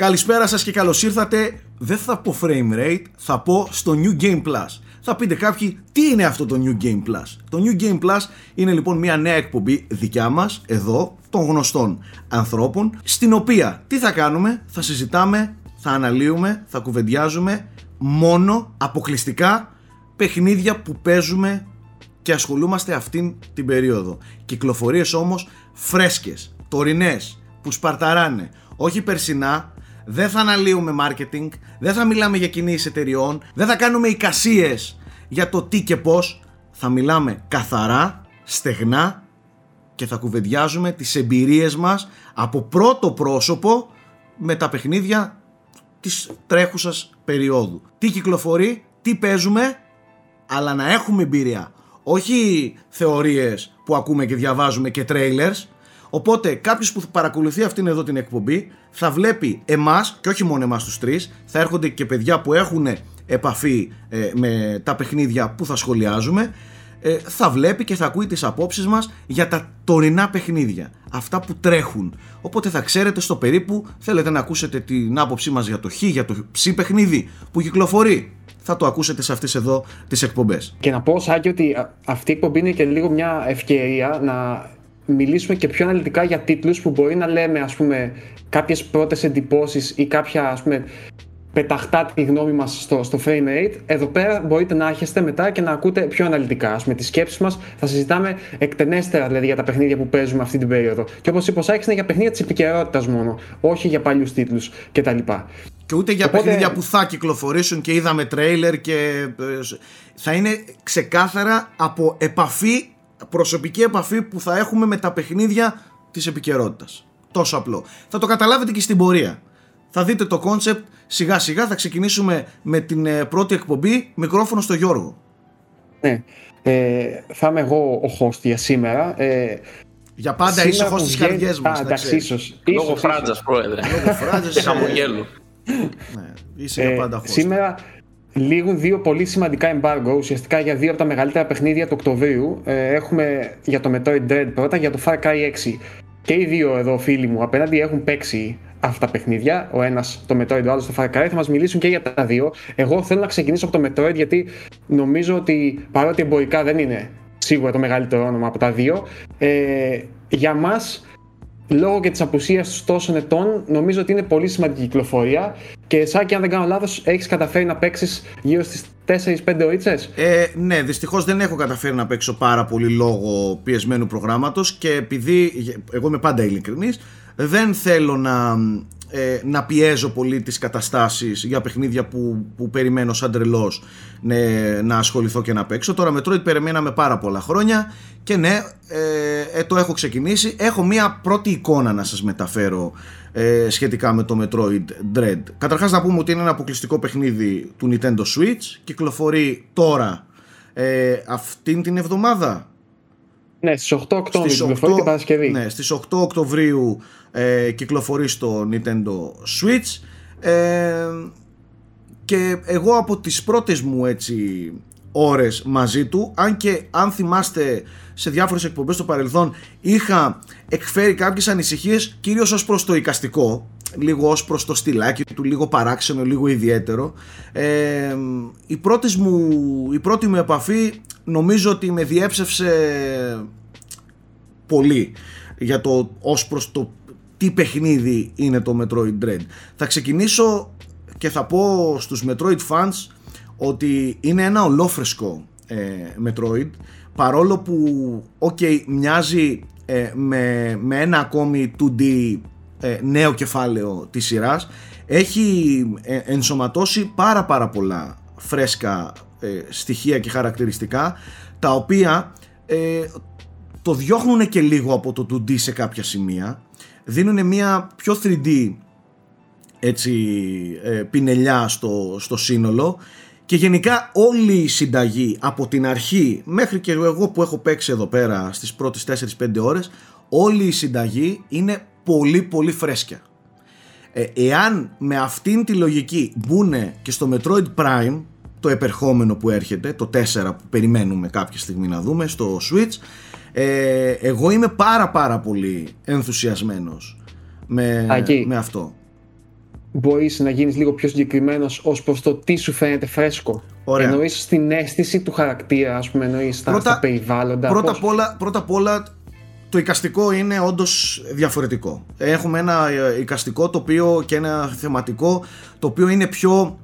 Καλησπέρα σας και καλώς ήρθατε. Δεν θα πω frame rate, θα πω στο New Game Plus. Θα πείτε κάποιοι τι είναι αυτό το New Game Plus; Το New Game Plus είναι λοιπόν μια νέα εκπομπή δικιά μας, εδώ, των γνωστών ανθρώπων, στην οποία τι θα κάνουμε, θα συζητάμε, θα αναλύουμε, θα κουβεντιάζουμε μόνο αποκλειστικά παιχνίδια που παίζουμε και ασχολούμαστε αυτήν την περίοδο. Κυκλοφορίες όμως φρέσκες, τωρινές, που σπαρταράνε. Όχι περσινά, δεν θα αναλύουμε marketing, δεν θα μιλάμε για κινήσεις εταιριών, δεν θα κάνουμε εικασίες για το τι και πώς. Θα μιλάμε καθαρά, στεγνά και θα κουβεντιάζουμε τις εμπειρίες μας από πρώτο πρόσωπο με τα παιχνίδια της τρέχουσας περίοδου. Τι κυκλοφορεί, τι παίζουμε, αλλά να έχουμε εμπειρία. Όχι θεωρίες που ακούμε και διαβάζουμε και trailers, Οπότε κάποιος που παρακολουθεί αυτήν εδώ την εκπομπή θα βλέπει εμάς και όχι μόνο εμάς τους τρεις, θα έρχονται και παιδιά που έχουν επαφή ε, με τα παιχνίδια που θα σχολιάζουμε. Ε, θα βλέπει και θα ακούει τις απόψεις μας για τα τωρινά παιχνίδια αυτά που τρέχουν οπότε θα ξέρετε στο περίπου θέλετε να ακούσετε την άποψή μας για το χ για το ψ παιχνίδι που κυκλοφορεί θα το ακούσετε σε αυτές εδώ τις εκπομπές και να πω Σάκη ότι αυτή η εκπομπή είναι και λίγο μια ευκαιρία να μιλήσουμε και πιο αναλυτικά για τίτλους που μπορεί να λέμε ας πούμε κάποιες πρώτες εντυπώσεις ή κάποια ας πούμε πεταχτά τη γνώμη μας στο, στο frame rate. Εδώ πέρα μπορείτε να έρχεστε μετά και να ακούτε πιο αναλυτικά. Ας πούμε τις σκέψεις μας θα συζητάμε εκτενέστερα δηλαδή για τα παιχνίδια που παίζουμε αυτή την περίοδο. Και όπως είπε ο Σάκης είναι για παιχνίδια της επικαιρότητας μόνο όχι για παλιούς τίτλους κτλ. Και ούτε για Οπότε... παιχνίδια που θα κυκλοφορήσουν και είδαμε τρέιλερ και ε, θα είναι ξεκάθαρα από επαφή προσωπική επαφή που θα έχουμε με τα παιχνίδια της επικαιρότητας. Τόσο απλό. Θα το καταλάβετε και στην πορεία. Θα δείτε το concept σιγά σιγά θα ξεκινήσουμε με την ε, πρώτη εκπομπή μικρόφωνο στο Γιώργο. Ναι. Ε, θα είμαι εγώ ο host για σήμερα. Ε, για πάντα είσαι host στις καρδιές μας. εντάξει, ίσως. Λόγω φράτζας, πρόεδρε. Λόγω φράτζας. και χαμογέλου. ναι, είσαι για πάντα host. Σήμερα λήγουν δύο πολύ σημαντικά embargo, ουσιαστικά για δύο από τα μεγαλύτερα παιχνίδια του Οκτωβρίου. Ε, έχουμε για το Metroid Dread πρώτα, για το Far Cry 6. Και οι δύο εδώ φίλοι μου απέναντι έχουν παίξει αυτά τα παιχνίδια. Ο ένας το Metroid, ο άλλος το Far Cry. Θα μας μιλήσουν και για τα δύο. Εγώ θέλω να ξεκινήσω από το Metroid γιατί νομίζω ότι παρότι εμπορικά δεν είναι σίγουρα το μεγαλύτερο όνομα από τα δύο, ε, για μας λόγω και της απουσίας του τόσων ετών, νομίζω ότι είναι πολύ σημαντική κυκλοφορία. Και Σάκη, αν δεν κάνω λάθος, έχεις καταφέρει να παίξεις γύρω στις 4-5 ώρε. Ε, ναι, δυστυχώς δεν έχω καταφέρει να παίξω πάρα πολύ λόγω πιεσμένου προγράμματος και επειδή εγώ είμαι πάντα ειλικρινής, δεν θέλω να ε, να πιέζω πολύ τις καταστάσεις για παιχνίδια που, που περιμένω σαν τρελός ναι, να ασχοληθώ και να παίξω. Τώρα Metroid περιμέναμε πάρα πολλά χρόνια και ναι, ε, ε, το έχω ξεκινήσει. Έχω μία πρώτη εικόνα να σας μεταφέρω ε, σχετικά με το Metroid Dread. Καταρχάς να πούμε ότι είναι ένα αποκλειστικό παιχνίδι του Nintendo Switch. Κυκλοφορεί τώρα ε, αυτήν την εβδομάδα ναι, στις 8 Οκτωβρίου κυκλοφορεί την Παρασκευή. Ναι, στις 8 Οκτωβρίου ε, κυκλοφορεί στο Nintendo Switch ε, και εγώ από τις πρώτες μου έτσι ώρες μαζί του αν και αν θυμάστε σε διάφορες εκπομπές στο παρελθόν είχα εκφέρει κάποιες ανησυχίες κυρίως ως προς το οικαστικό λίγο ως προς το στυλάκι του, λίγο παράξενο, λίγο ιδιαίτερο. Ε, η, πρώτη μου, η πρώτη μου επαφή νομίζω ότι με διέψευσε πολύ για το ως προς το τι παιχνίδι είναι το Metroid Dread. Θα ξεκινήσω και θα πω στους Metroid fans ότι είναι ένα ολόφρεσκο ε, Metroid παρόλο που ok μοιάζει ε, με, με ένα ακόμη 2D ε, νέο κεφάλαιο της σειράς. Έχει ε, ενσωματώσει πάρα πάρα πολλά φρέσκα ε, στοιχεία και χαρακτηριστικά τα οποία το διώχνουν και λίγο από το 2D σε κάποια σημεία. Δίνουν μια πιο 3D έτσι πινελιά στο, στο σύνολο. Και γενικά όλη η συνταγή από την αρχή μέχρι και εγώ που έχω παίξει εδώ πέρα στις πρώτες 4-5 ώρες όλη η συνταγή είναι πολύ πολύ φρέσκια. Ε, εάν με αυτήν τη λογική μπουν και στο Metroid Prime το επερχόμενο που έρχεται, το 4 που περιμένουμε κάποια στιγμή να δούμε στο Switch ε, εγώ είμαι πάρα πάρα πολύ ενθουσιασμένος με, με αυτό. μπορείς να γίνεις λίγο πιο συγκεκριμένος ως προς το τι σου φαίνεται φρέσκο. Ωραία. Εννοείς στην αίσθηση του χαρακτήρα, ας πούμε, εννοείς στα, Πρώτα- στα περιβάλλοντα. Πρώτα πώς- απ, όλα, πρώτα απ' όλα το εικαστικό είναι όντως διαφορετικό. Έχουμε ένα ε, εικαστικό το οποίο και ένα θεματικό το οποίο είναι πιο,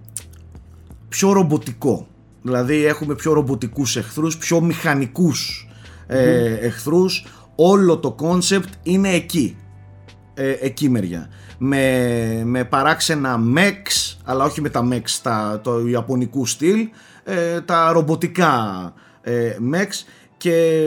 πιο ρομποτικό. Δηλαδή έχουμε πιο ρομποτικούς εχθρούς, πιο μηχανικούς ε, εχθρούς. Όλο το concept είναι εκεί. Ε, εκεί μεριά. Με, με παράξενα mechs, αλλά όχι με τα mechs τα, το ιαπωνικού στυλ, ε, τα ρομποτικά ε, mechs και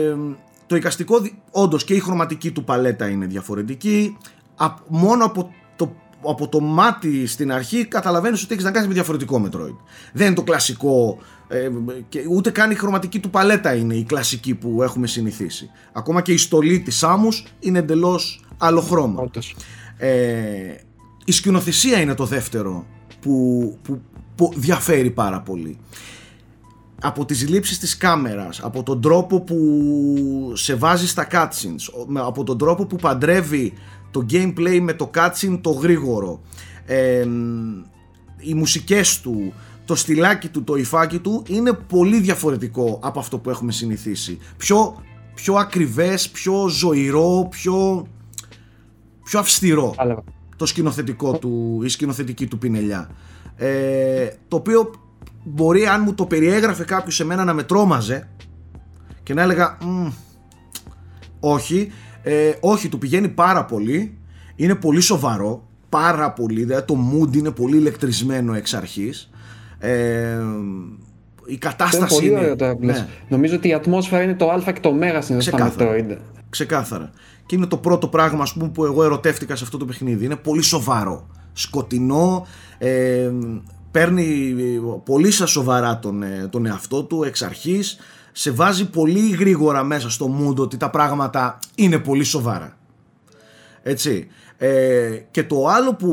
το εικαστικό δι- όντως και η χρωματική του παλέτα είναι διαφορετική. Α, μόνο από το, από το μάτι στην αρχή καταλαβαίνεις ότι έχεις να κάνεις με διαφορετικό Metroid. Δεν είναι το κλασικό ε, και ούτε καν η χρωματική του παλέτα είναι η κλασική που έχουμε συνηθίσει. Ακόμα και η στολή της Samus είναι εντελώς άλλο χρώμα. Όντως. Ε, η σκηνοθεσία είναι το δεύτερο που, που, που διαφέρει πάρα πολύ. Από τις λήψεις της κάμερας, από τον τρόπο που σε βάζει στα cutscenes, ο- με- από τον τρόπο που παντρεύει το gameplay με το cutscene το γρήγορο, ε, οι μουσικές του, το στυλάκι του, το υφάκι του είναι πολύ διαφορετικό από αυτό που έχουμε συνηθίσει. Πιο, πιο ακριβές, πιο ζωηρό, πιο, πιο αυστηρό Κατάλαβα. το σκηνοθετικό του, η σκηνοθετική του πινελιά. Ε, το οποίο μπορεί αν μου το περιέγραφε κάποιος σε μένα να με τρόμαζε και να έλεγα «Μμ, όχι, ε, όχι του πηγαίνει πάρα πολύ, είναι πολύ σοβαρό, πάρα πολύ, δηλαδή το mood είναι πολύ ηλεκτρισμένο εξ αρχής. Ε, η Αυτό είναι κατάσταση πολύ είναι, ωραίο τώρα που λες. ναι. Νομίζω ότι η ατμόσφαιρα είναι το α και το ω συνήθως στα Ξεκάθαρα. Metroid. Ξεκάθαρα. Και είναι το πρώτο πράγμα ας πούμε, που εγώ ερωτεύτηκα σε αυτό το παιχνίδι. Είναι πολύ σοβαρό. Σκοτεινό. Ε, παίρνει πολύ στα σοβαρά τον, ε, τον εαυτό του εξ αρχής. Σε βάζει πολύ γρήγορα μέσα στο mood ότι τα πράγματα είναι πολύ σοβαρά. Έτσι. Ε, και το άλλο που,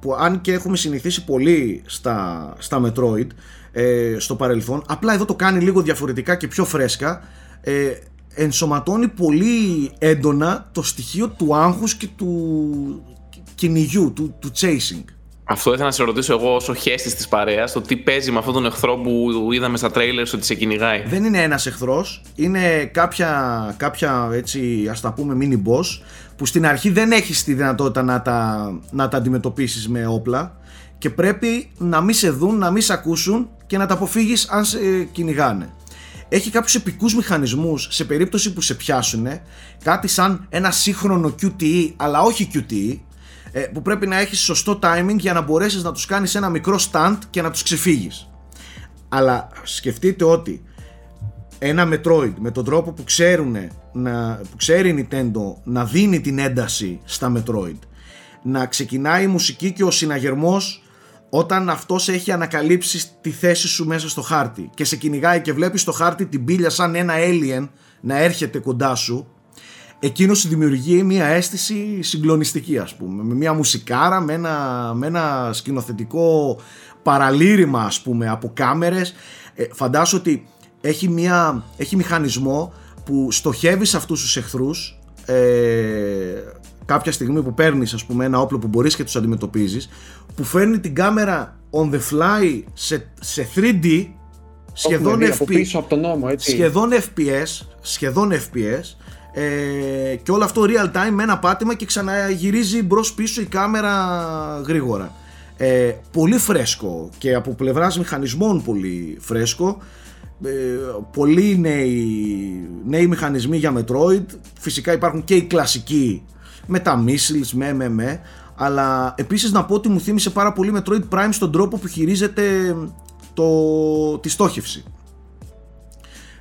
που αν και έχουμε συνηθίσει πολύ στα, στα Metroid ε, στο παρελθόν, απλά εδώ το κάνει λίγο διαφορετικά και πιο φρέσκα, ε, ενσωματώνει πολύ έντονα το στοιχείο του άγχους και του κυνηγιού, του, του chasing. Αυτό ήθελα να σε ρωτήσω εγώ όσο χέστης της παρέας, το τι παίζει με αυτόν τον εχθρό που είδαμε στα trailers ότι σε κυνηγάει. Δεν είναι ένας εχθρός, είναι κάποια, κάποια έτσι ας τα πούμε mini boss που στην αρχή δεν έχεις τη δυνατότητα να τα, να τα αντιμετωπίσεις με όπλα και πρέπει να μην σε δουν, να μην σε ακούσουν και να τα αποφύγεις αν σε κυνηγάνε. Έχει κάποιους επικούς μηχανισμούς σε περίπτωση που σε πιάσουν, κάτι σαν ένα σύγχρονο QTE αλλά όχι QTE, ε, που πρέπει να έχεις σωστό timing για να μπορέσεις να τους κάνεις ένα μικρό stand και να τους ξεφύγεις. Αλλά σκεφτείτε ότι ένα Metroid με τον τρόπο που, ξέρουν, να, που ξέρει η Nintendo να δίνει την ένταση στα Metroid να ξεκινάει η μουσική και ο συναγερμός όταν αυτός έχει ανακαλύψει τη θέση σου μέσα στο χάρτη και σε κυνηγάει και βλέπεις στο χάρτη την πύλια σαν ένα alien να έρχεται κοντά σου εκείνος σου δημιουργεί μια αίσθηση συγκλονιστική ας πούμε με μια μουσικάρα, με ένα, με ένα σκηνοθετικό παραλήρημα ας πούμε από κάμερες ε, φαντάσου ότι έχει, μια, έχει μηχανισμό που στοχεύει σε αυτούς τους εχθρούς ε, κάποια στιγμή που παίρνεις ας πούμε ένα όπλο που μπορείς και τους αντιμετωπίζεις που φέρνει την κάμερα on the fly σε, σε 3D σχεδόν Έχουμε δει από FP, πίσω από τον νόμο, έτσι. σχεδόν FPS, σχεδόν FPS ε, και όλο αυτό real time με ένα πάτημα και ξαναγυρίζει μπρος πίσω η κάμερα γρήγορα. Ε, πολύ φρέσκο και από πλευράς μηχανισμών πολύ φρέσκο. Ε, πολλοί νέοι, νέοι μηχανισμοί για Metroid. Φυσικά υπάρχουν και οι κλασικοί με τα missiles, με, με, με. Αλλά επίσης να πω ότι μου θύμισε πάρα πολύ Metroid Prime στον τρόπο που χειρίζεται το, τη στόχευση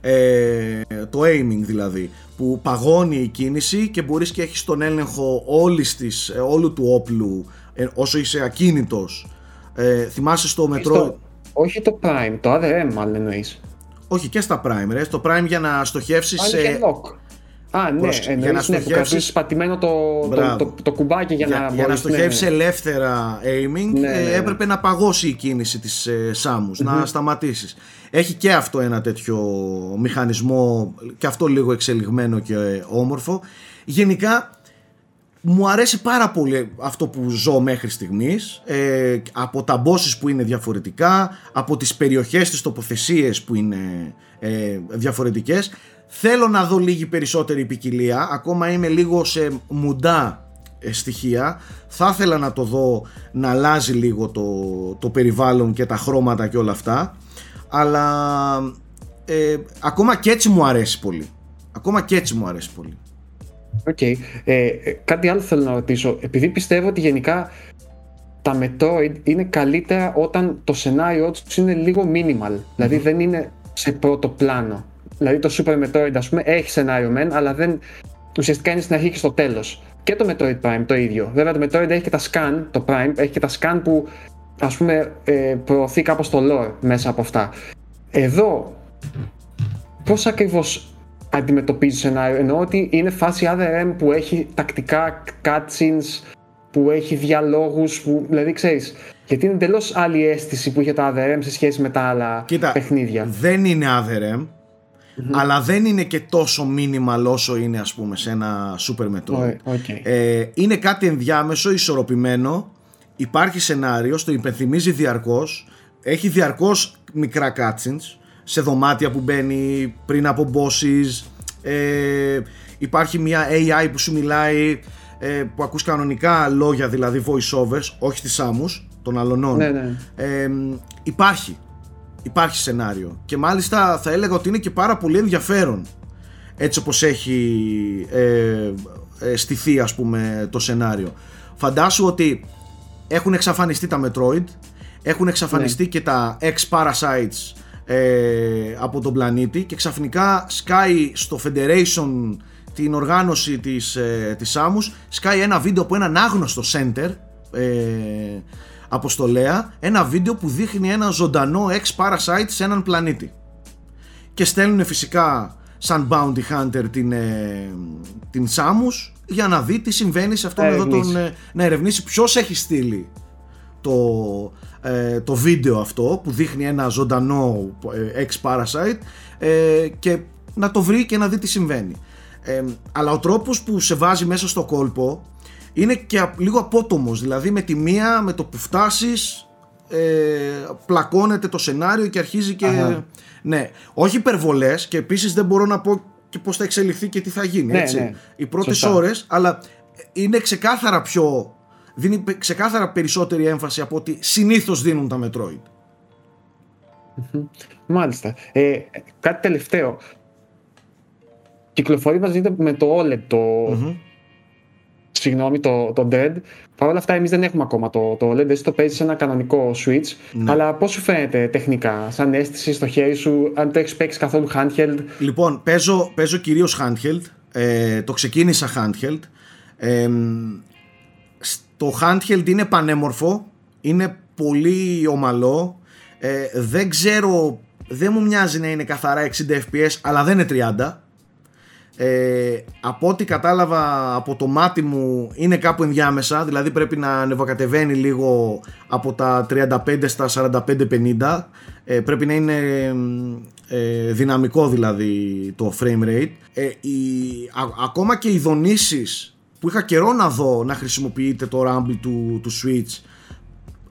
ε, το aiming δηλαδή που παγώνει η κίνηση και μπορείς και έχεις τον έλεγχο όλης της, ε, όλου του όπλου ε, όσο είσαι ακίνητος ε, θυμάσαι στο Metroid Στο- όχι το Prime, το ADM μάλλον εννοείς. όχι και στα Prime ρε, στο Prime για να στοχεύσεις Πάλι σε... και lock. Α, ναι, προς- για να εννοείς ναι, που στοχεύσεις- κρατήσεις πατημένο το, το, Μπράβο. το, το κουμπάκι για, για, να για να μπορείς, στοχεύσεις ναι. ελεύθερα aiming Ναι, ε, ναι, ναι. έπρεπε να παγώσει η κίνηση της ε, Samus, να σταματήσεις. Έχει και αυτό ένα τέτοιο μηχανισμό και αυτό λίγο εξελιγμένο και ε, όμορφο. Γενικά μου αρέσει πάρα πολύ αυτό που ζω μέχρι στιγμής ε, από τα bosses που είναι διαφορετικά από τις περιοχές, τις τοποθεσίες που είναι ε, διαφορετικές θέλω να δω λίγη περισσότερη ποικιλία ακόμα είμαι λίγο σε μουντά ε, στοιχεία θα ήθελα να το δω να αλλάζει λίγο το, το περιβάλλον και τα χρώματα και όλα αυτά αλλά ε, ακόμα και έτσι μου αρέσει πολύ ακόμα και έτσι μου αρέσει πολύ Okay. Okay. Ε, κάτι άλλο θέλω να ρωτήσω. Επειδή πιστεύω ότι γενικά τα Metroid είναι καλύτερα όταν το σενάριό τους είναι λίγο minimal. Δηλαδή δεν είναι σε πρώτο πλάνο. Δηλαδή το Super Metroid, ας πούμε, έχει σενάριο μεν, αλλά δεν. Ουσιαστικά είναι στην αρχή και στο τέλος. Και το Metroid Prime το ίδιο. Βέβαια το Metroid έχει και τα scan, το Prime έχει και τα scan που ας πούμε ε, προωθεί κάπως το lore μέσα από αυτά. Εδώ, πώς ακριβώς αντιμετωπίζεις σενάριο. Εννοώ ότι είναι φάση ADRM που έχει τακτικά cutscenes, που έχει διαλόγους, που δηλαδή ξέρεις. Γιατί είναι εντελώς άλλη αίσθηση που είχε τα ADRM σε σχέση με τα άλλα Κοίτα, παιχνίδια. Δεν είναι ADRM, αλλά δεν είναι και τόσο minimal όσο είναι ας πούμε σε ένα Super Metroid. Okay. Ε, είναι κάτι ενδιάμεσο, ισορροπημένο, υπάρχει σενάριο, στο υπενθυμίζει διαρκώς, έχει διαρκώς μικρά cutscenes, σε δωμάτια που μπαίνει πριν από bosses ε, υπάρχει μια AI που σου μιλάει ε, που ακούς κανονικά λόγια δηλαδή voice overs όχι τις άμμους των αλωνών ναι, ναι. Ε, υπάρχει υπάρχει σενάριο και μάλιστα θα έλεγα ότι είναι και πάρα πολύ ενδιαφέρον έτσι όπως έχει ε, ε στηθεί ας πούμε το σενάριο φαντάσου ότι έχουν εξαφανιστεί τα Metroid έχουν εξαφανιστεί ναι. και τα X-Parasites ε, από τον πλανήτη και ξαφνικά σκάει στο Federation την οργάνωση της, ε, της Samus σκάει ένα βίντεο από έναν άγνωστο center ε, αποστολέα ένα βίντεο που δείχνει ένα ζωντανό ex-parasite σε έναν πλανήτη και στέλνουν φυσικά σαν bounty hunter την, ε, την Samus για να δει τι συμβαίνει σε αυτόν εδώ τον, ε, να ερευνήσει ποιος έχει στείλει το, ε, το βίντεο αυτό που δείχνει ένα ζωντανό ε, ex-parasite ε, και να το βρει και να δει τι συμβαίνει. Ε, αλλά ο τρόπος που σε βάζει μέσα στο κόλπο είναι και λίγο απότομος, δηλαδή με τη μία, με το που φτάσεις πλακώνεται το σενάριο και αρχίζει και... Ναι, όχι υπερβολές και επίσης δεν μπορώ να πω και πώς θα εξελιχθεί και τι θα γίνει, ναι, έτσι. Ναι. Οι πρώτες ώρες, αλλά είναι ξεκάθαρα πιο δίνει ξεκάθαρα περισσότερη έμφαση από ότι συνήθως δίνουν τα Metroid. Μάλιστα. Ε, κάτι τελευταίο. Κυκλοφορεί μαζί με το OLED το... mm Συγγνώμη, το, το Dead. Παρ' όλα αυτά, εμείς δεν έχουμε ακόμα το, το OLED. Εσύ το παίζεις σε ένα κανονικό Switch. Ναι. Αλλά πώς σου φαίνεται τεχνικά, σαν αίσθηση στο χέρι σου, αν το έχεις παίξει καθόλου handheld; Λοιπόν, παίζω, παίζω κυρίως handheld. Ε, το ξεκίνησα handheld. Ε, το handheld είναι πανέμορφο, είναι πολύ ομαλό, ε, δεν ξέρω, δεν μου μοιάζει να είναι καθαρά 60 fps αλλά δεν είναι 30. Ε, από ό,τι κατάλαβα από το μάτι μου είναι κάπου ενδιάμεσα δηλαδή πρέπει να ανεβοκατεβαίνει λίγο από τα 35 στα 45-50 ε, πρέπει να είναι ε, δυναμικό δηλαδή το frame rate. Ε, η, ακόμα και οι δονήσεις που είχα καιρό να δω να χρησιμοποιείται το Rumble του, του Switch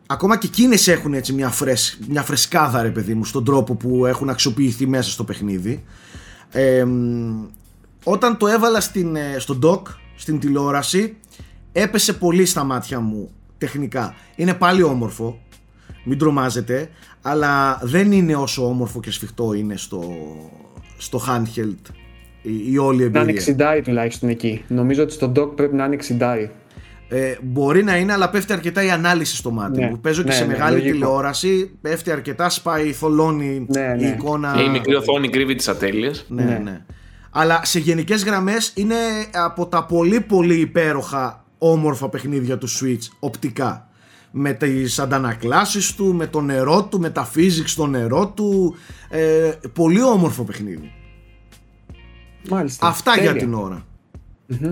ακόμα και εκείνες έχουν έτσι μια, φρεσ, μια φρεσκάδα ρε παιδί μου στον τρόπο που έχουν αξιοποιηθεί μέσα στο παιχνίδι. Ε, όταν το έβαλα στην, ε, στο dock στην τηλεόραση έπεσε πολύ στα μάτια μου τεχνικά είναι πάλι όμορφο μην τρομάζετε αλλά δεν είναι όσο όμορφο και σφιχτό είναι στο, στο handheld η, όλη εμπειρία. Να είναι 60 τουλάχιστον εκεί. Νομίζω ότι στο dock πρέπει να είναι 60. Ε, μπορεί να είναι, αλλά πέφτει αρκετά η ανάλυση στο μάτι ναι, μου. Παίζω και ναι, σε ναι, μεγάλη λογικό. τηλεόραση. Πέφτει αρκετά, σπάει, θολώνει ναι, η εικόνα. Ε, η μικρή οθόνη κρύβει τις ατέλειες. Ναι, ναι, ναι. Αλλά σε γενικές γραμμές είναι από τα πολύ πολύ υπέροχα όμορφα παιχνίδια του Switch οπτικά. Με τις αντανακλάσεις του, με το νερό του, με τα physics στο νερό του. Ε, πολύ όμορφο παιχνίδι. Μάλιστα. Αυτά για την ωρα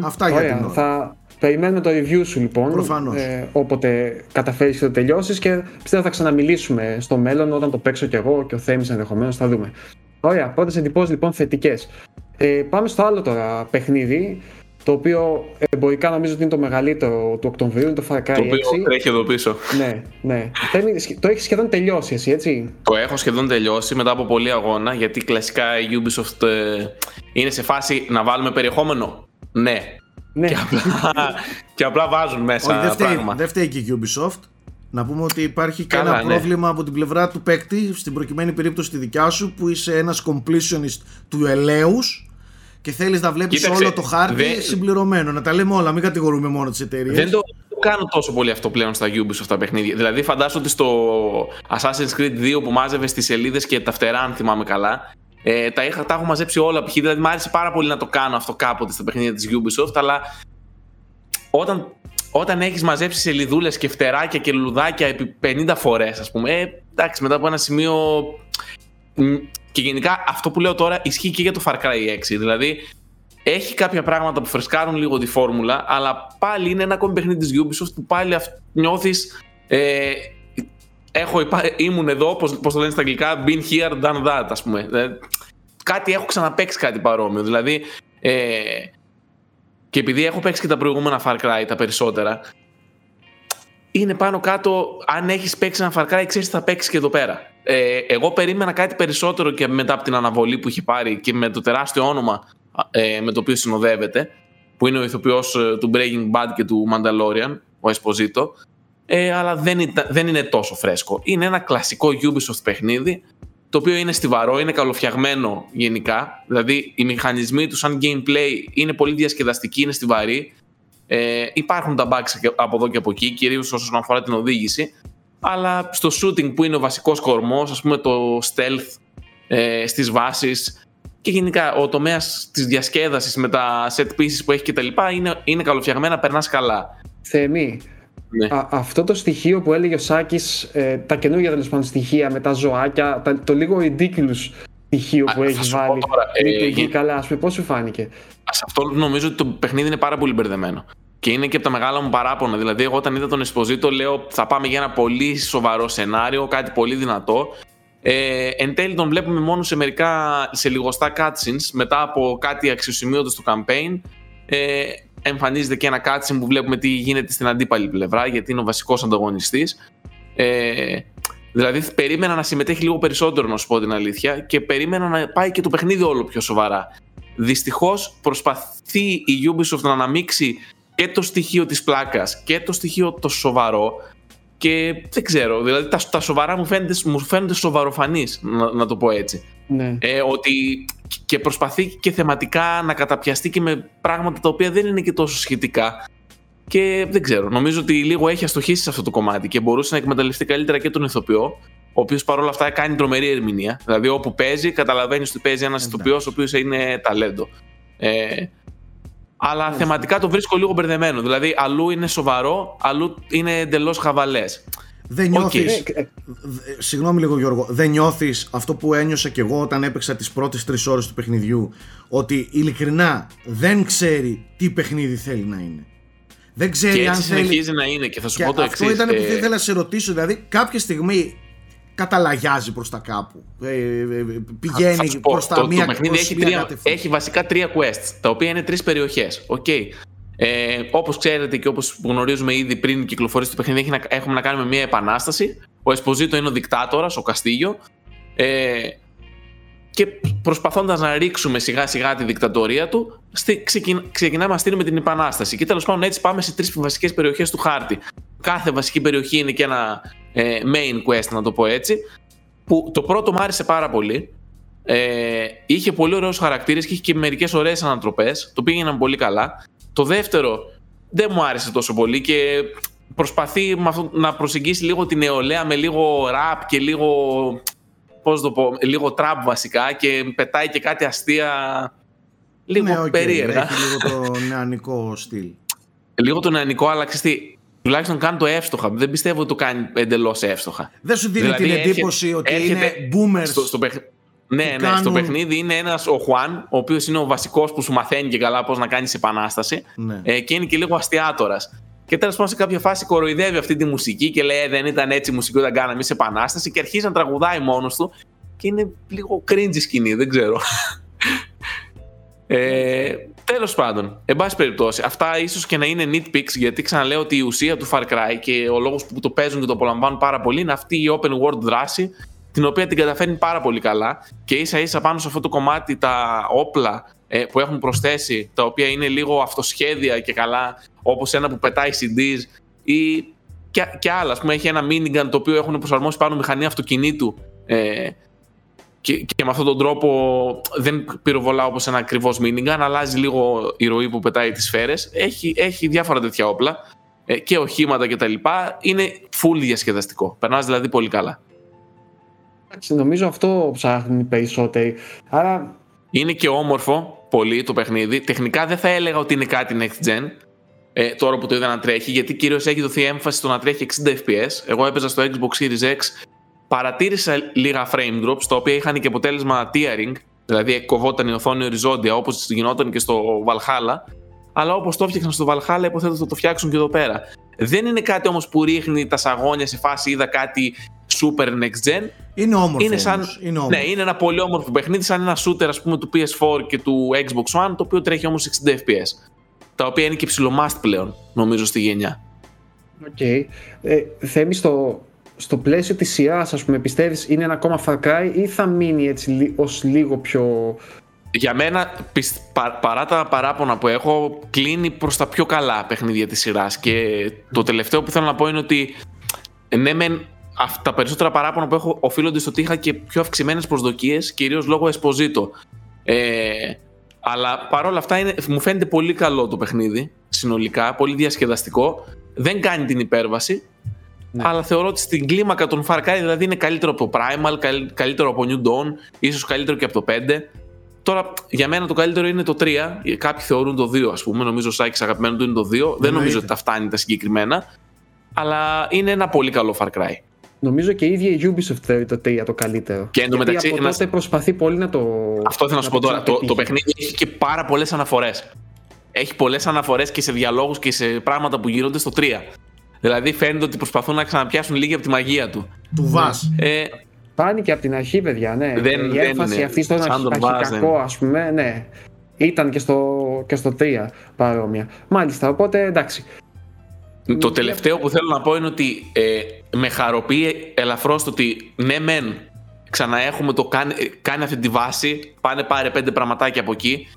Αυτά για την ώρα. Θα περιμένουμε το review σου λοιπόν. Προφανώς. Ε, όποτε καταφέρεις και το τελειώσεις και πιστεύω θα ξαναμιλήσουμε στο μέλλον όταν το παίξω κι εγώ και ο Θέμης ενδεχομένως. Θα δούμε. Ωραία. Πρώτες εντυπώσεις λοιπόν θετικές. Ε, πάμε στο άλλο τώρα παιχνίδι. το οποίο εμπορικά νομίζω ότι είναι το μεγαλύτερο του Οκτωβρίου, είναι το Far Cry 6. Το οποίο τρέχει εδώ πίσω. Ναι, ναι. Το έχεις σχεδόν τελειώσει εσύ, έτσι; Το έχω σχεδόν τελειώσει μετά από πολλή αγώνα, γιατί κλασικά η Ubisoft ε, είναι σε φάση να βάλουμε περιεχόμενο. Ναι. ναι. Και, απλά, και απλά βάζουν μέσα Όχι, πράγμα. Δεν φταίει και η Ubisoft. Να πούμε ότι υπάρχει και ένα ναι. πρόβλημα από την πλευρά του παίκτη, στην προκειμένη περίπτωση τη δικιά σου, που είσαι ένας completionist του ελέους και θέλεις να βλέπεις όλο το χάρτη συμπληρωμένο. Να τα λέμε όλα, μην κατηγορούμε μόνο τις εταιρείες. Δεν το, κάνω τόσο πολύ αυτό πλέον στα Ubisoft τα παιχνίδια. Δηλαδή φαντάζομαι ότι στο Assassin's Creed 2 που μάζευες στις σελίδες και τα φτερά, αν θυμάμαι καλά, ε, τα, είχα, τα έχω μαζέψει όλα. Δηλαδή μου άρεσε πάρα πολύ να το κάνω αυτό κάποτε στα παιχνίδια της Ubisoft, αλλά όταν όταν έχεις μαζέψει σελίδούλε και φτεράκια και λουδάκια επί 50 φορές, ας πούμε, ε, εντάξει, μετά από ένα σημείο. Και γενικά αυτό που λέω τώρα ισχύει και για το Far Cry 6. Δηλαδή, έχει κάποια πράγματα που φρεσκάρουν λίγο τη φόρμουλα, αλλά πάλι είναι ένα ακόμη παιχνίδι της Ubisoft που πάλι νιώθεις. Ε, έχω, ήμουν εδώ, πώς, πώς το λένε στα αγγλικά, been here, done that, ας πούμε. Ε, κάτι έχω ξαναπέξει κάτι παρόμοιο. Δηλαδή, ε, και επειδή έχω παίξει και τα προηγούμενα Far Cry τα περισσότερα, είναι πάνω κάτω, αν έχεις παίξει ένα Far Cry, ξέρεις θα παίξεις και εδώ πέρα. Ε, εγώ περίμενα κάτι περισσότερο και μετά από την αναβολή που έχει πάρει και με το τεράστιο όνομα ε, με το οποίο συνοδεύεται, που είναι ο ηθοποιός ε, του Breaking Bad και του Mandalorian, ο Esposito, ε, αλλά δεν, δεν είναι τόσο φρέσκο. Είναι ένα κλασικό Ubisoft παιχνίδι, το οποίο είναι στιβαρό, είναι καλοφτιαγμένο γενικά. Δηλαδή, οι μηχανισμοί του σαν gameplay είναι πολύ διασκεδαστικοί, είναι στιβαροί. Ε, υπάρχουν τα bugs από εδώ και από εκεί, κυρίως όσον αφορά την οδήγηση. Αλλά στο shooting που είναι ο βασικός κορμός, ας πούμε το stealth ε, στις βάσεις και γενικά ο τομέας της διασκέδασης με τα set pieces που έχει κτλ. είναι, είναι καλοφτιαγμένα, περνάς καλά. Θέμη, ναι. αυτό το στοιχείο που έλεγε ο Σάκης, ε, τα καινούργια τέλος πάντων στοιχεία με τα ζωάκια, τα, το λίγο ridiculous στοιχείο που έχει βάλει. Τώρα, ε, καλά, ας πούμε, πώς σου φάνηκε; Σε αυτό νομίζω ότι το παιχνίδι είναι πάρα πολύ μπερδεμένο. Και είναι και από τα μεγάλα μου παράπονα. Δηλαδή, εγώ όταν είδα τον Esposito, λέω θα πάμε για ένα πολύ σοβαρό σενάριο, κάτι πολύ δυνατό. Ε, εν τέλει τον βλέπουμε μόνο σε μερικά, σε λιγοστά cutscenes μετά από κάτι αξιοσημείωτο στο campaign. Ε, εμφανίζεται και ένα cutscene που βλέπουμε τι γίνεται στην αντίπαλη πλευρά, γιατί είναι ο βασικός ανταγωνιστής. Ε, δηλαδή, περίμενα να συμμετέχει λίγο περισσότερο, να σου πω την αλήθεια, και περίμενα να πάει και το παιχνίδι όλο πιο σοβαρά. Δυστυχώς προσπαθεί η Ubisoft να αναμίξει και το στοιχείο της πλάκας και το στοιχείο το σοβαρό και δεν ξέρω, δηλαδή τα, τα σοβαρά μου φαίνονται, μου φαίνονται σοβαροφανείς, να, να το πω έτσι. Ναι. Ε, ότι και προσπαθεί και θεματικά να καταπιαστεί και με πράγματα τα οποία δεν είναι και τόσο σχετικά. Και δεν ξέρω, νομίζω ότι λίγο έχει αστοχήσει σε αυτό το κομμάτι και μπορούσε να εκμεταλλευτεί καλύτερα και τον ηθοποιό, ο οποίος παρόλα αυτά κάνει τρομερή ερμηνεία. Δηλαδή, όπου παίζει, καταλαβαίνεις ότι παίζει ένας ηθοποιός ο οποίος είναι ταλέντο. Ε, αλλά θεματικά το βρίσκω λίγο μπερδεμένο. Δηλαδή, αλλού είναι σοβαρό, αλλού είναι εντελώς χαβαλές. Δεν νιώθει. Okay. Συγγνώμη λίγο, Γιώργο. Δεν νιώθεις αυτό που ένιωσα κι εγώ όταν έπαιξα τις πρώτες τρεις ώρες του παιχνιδιού. Ότι ειλικρινά δεν ξέρει τι παιχνίδι θέλει να είναι. Δεν ξέρει και έτσι αν συνεχίζει θέλει... να είναι και θα σου πω το εξής. Αυτό ήταν που ε, ήθελα να σε ρωτήσω. Δηλαδή, κάποια στιγμή καταλαγιάζει προς τα κάπου. Ε, ε, ε πηγαίνει προς τα το, μία, το παιχνίδι έχει, τρία, έχει βασικά τρία quests, τα οποία είναι τρεις περιοχές. Okay. Ε, όπως ξέρετε και όπως γνωρίζουμε ήδη πριν κυκλοφορήσει το παιχνίδι, έχουμε να κάνουμε μια επανάσταση. Ο Εσποζήτο είναι ο δικτάτορας, ο Καστίγιο. Ε, και προσπαθώντας να ρίξουμε σιγά σιγά τη δικτατορία του, στη, ξεκινάμε να στείλουμε την επανάσταση. Και τέλος πάντων έτσι πάμε σε τρεις βασικές περιοχές του χάρτη. Κάθε βασική περιοχή είναι και ένα ε, main quest, να το πω έτσι. Που το πρώτο μου άρεσε πάρα πολύ. Ε, είχε πολύ ωραίους χαρακτήρες και είχε και μερικές ωραίες ανατροπές. Το πήγαιναν πολύ καλά. Το δεύτερο δεν μου άρεσε τόσο πολύ και προσπαθεί να προσεγγίσει λίγο την νεολαία με λίγο rap και λίγο πώς το πω, λίγο τραπ βασικά και πετάει και κάτι αστεία λίγο ναι, okay, περίεργα. Έχει λίγο το νεανικό στυλ. Λίγο το νεανικό, αλλά ξέρεις τουλάχιστον κάνει το εύστοχα. Δεν πιστεύω ότι το κάνει εντελώς εύστοχα. Δεν σου δίνει δηλαδή, την εντύπωση ότι είναι boomers. Στο, στο παιχνίδι. Ναι, ναι, στο παιχνίδι είναι ένας ο Χουάν, ο οποίος είναι ο βασικός που σου μαθαίνει και καλά πώς να κάνεις επανάσταση. Ναι. Ε, και είναι και λίγο αστιάτορας. Και τέλος πάντων σε κάποια φάση κοροϊδεύει αυτή τη μουσική και λέει «Ε, Δεν ήταν έτσι η μουσική όταν κάναμε εμείς επανάσταση. Και αρχίζει να τραγουδάει μόνος του. Και είναι λίγο cringe σκηνή, δεν ξέρω. Ε, Τέλος πάντων, εν πάση περιπτώσει, αυτά ίσως και να είναι nitpicks γιατί ξαναλέω ότι η ουσία του Far Cry και ο λόγος που το παίζουν και το απολαμβάνουν πάρα πολύ είναι αυτή η open world δράση την οποία την καταφέρνει πάρα πολύ καλά και ίσα ίσα πάνω σε αυτό το κομμάτι τα όπλα ε, που έχουν προσθέσει, τα οποία είναι λίγο αυτοσχέδια και καλά, όπως ένα που πετάει CDs ή και, και άλλα. Α πούμε, έχει ένα minigun το οποίο έχουν προσαρμόσει πάνω μηχανή αυτοκινήτου. Ε, και, και με αυτόν τον τρόπο δεν πυροβολά όπως ένα ακριβώς minigun, αλλάζει λίγο η ροή που πετάει τις σφαίρες. Έχει, έχει διάφορα τέτοια όπλα ε, και οχήματα κτλ. Είναι full διασκεδαστικό. Περνάς δηλαδή πολύ καλά. Νομίζω αυτό ψάχνει περισσότεροι. Άρα... Είναι και όμορφο πολύ το παιχνίδι. Τεχνικά δεν θα έλεγα ότι είναι κάτι next gen. Ε, τώρα που το είδα να τρέχει, γιατί κυρίως έχει δοθεί έμφαση στο να τρέχει 60 FPS. Εγώ έπαιζα στο Xbox Series X, παρατήρησα λίγα frame drops, τα οποία είχαν και αποτέλεσμα tearing, δηλαδή κοβόταν η οθόνη οριζόντια όπως γινόταν και στο Valhalla. Αλλά όπως το έφτιαξαν στο Valhalla, υποθέτω θα το φτιάξουν και εδώ πέρα. Δεν είναι κάτι όμως που ρίχνει τα σαγόνια σε φάση είδα κάτι super next gen. Είναι όμορφο. Είναι, σαν, είναι όμορφο. Ναι, είναι ένα πολύ όμορφο παιχνίδι, σαν ένα shooter ας πούμε, του PS4 και του Xbox One, το οποίο τρέχει όμως 60 FPS. Τα οποία είναι και ψιλο must πλέον, νομίζω, στη γενιά. Okay. Okay. Ε, Θέμη, στο, στο πλαίσιο της σειράς, ας πούμε, πιστεύεις είναι ένα ακόμα Far Cry ή θα μείνει έτσι ως λίγο πιο... Για μένα, παρά τα παράπονα που έχω, κλείνει προς τα πιο καλά παιχνίδια της σειράς και το τελευταίο που θέλω να πω είναι ότι ναι μεν τα περισσότερα παράπονα που έχω οφείλονται στο ότι είχα και πιο αυξημένες προσδοκίες, κυρίως λόγω Esposito. Ε, αλλά παρόλα αυτά είναι, μου φαίνεται πολύ καλό το παιχνίδι, συνολικά, πολύ διασκεδαστικό. Δεν κάνει την υπέρβαση, ναι. Αλλά θεωρώ ότι στην κλίμακα των Far Cry δηλαδή είναι καλύτερο από το Primal, καλύτερο από New Dawn, ίσως καλύτερο και από το 5. Τώρα, για μένα το καλύτερο είναι το 3. Κάποιοι θεωρούν το 2, ας πούμε. Νομίζω ο Σάκης αγαπημένος του είναι το 2. Δεν νομίζω ότι τα φτάνει τα συγκεκριμένα. Αλλά είναι ένα πολύ καλό Far Cry. Νομίζω και η ίδια η Ubisoft θεωρεί το 3 το καλύτερο. Και εντωμεταξύ. Από τότε προσπαθεί πολύ να το. Αυτό θέλω να σου πω τώρα. Το, το παιχνίδι έχει και πάρα πολλές αναφορές. Έχει πολλές αναφορές και σε διαλόγους και σε πράγματα που γίνονται στο 3. Δηλαδή φαίνεται ότι προσπαθούν να ξαναπιάσουν λίγη από τη μαγεία του. Του Βα. Ε, Πάνει και από την αρχή, παιδιά, ναι. Δεν, η έμφαση είναι. αυτή στο αρχικακό, ας πούμε, ναι. Ήταν και στο, και στο 3 παρόμοια. Μάλιστα, οπότε εντάξει. Το τελευταίο που θέλω να πω είναι ότι ε, με χαροποιεί ελαφρώς το ότι ναι, μεν ξαναέχουμε το κάνει, κάνει αυτή τη βάση, πάνε πάρε πέντε πραγματάκια από εκεί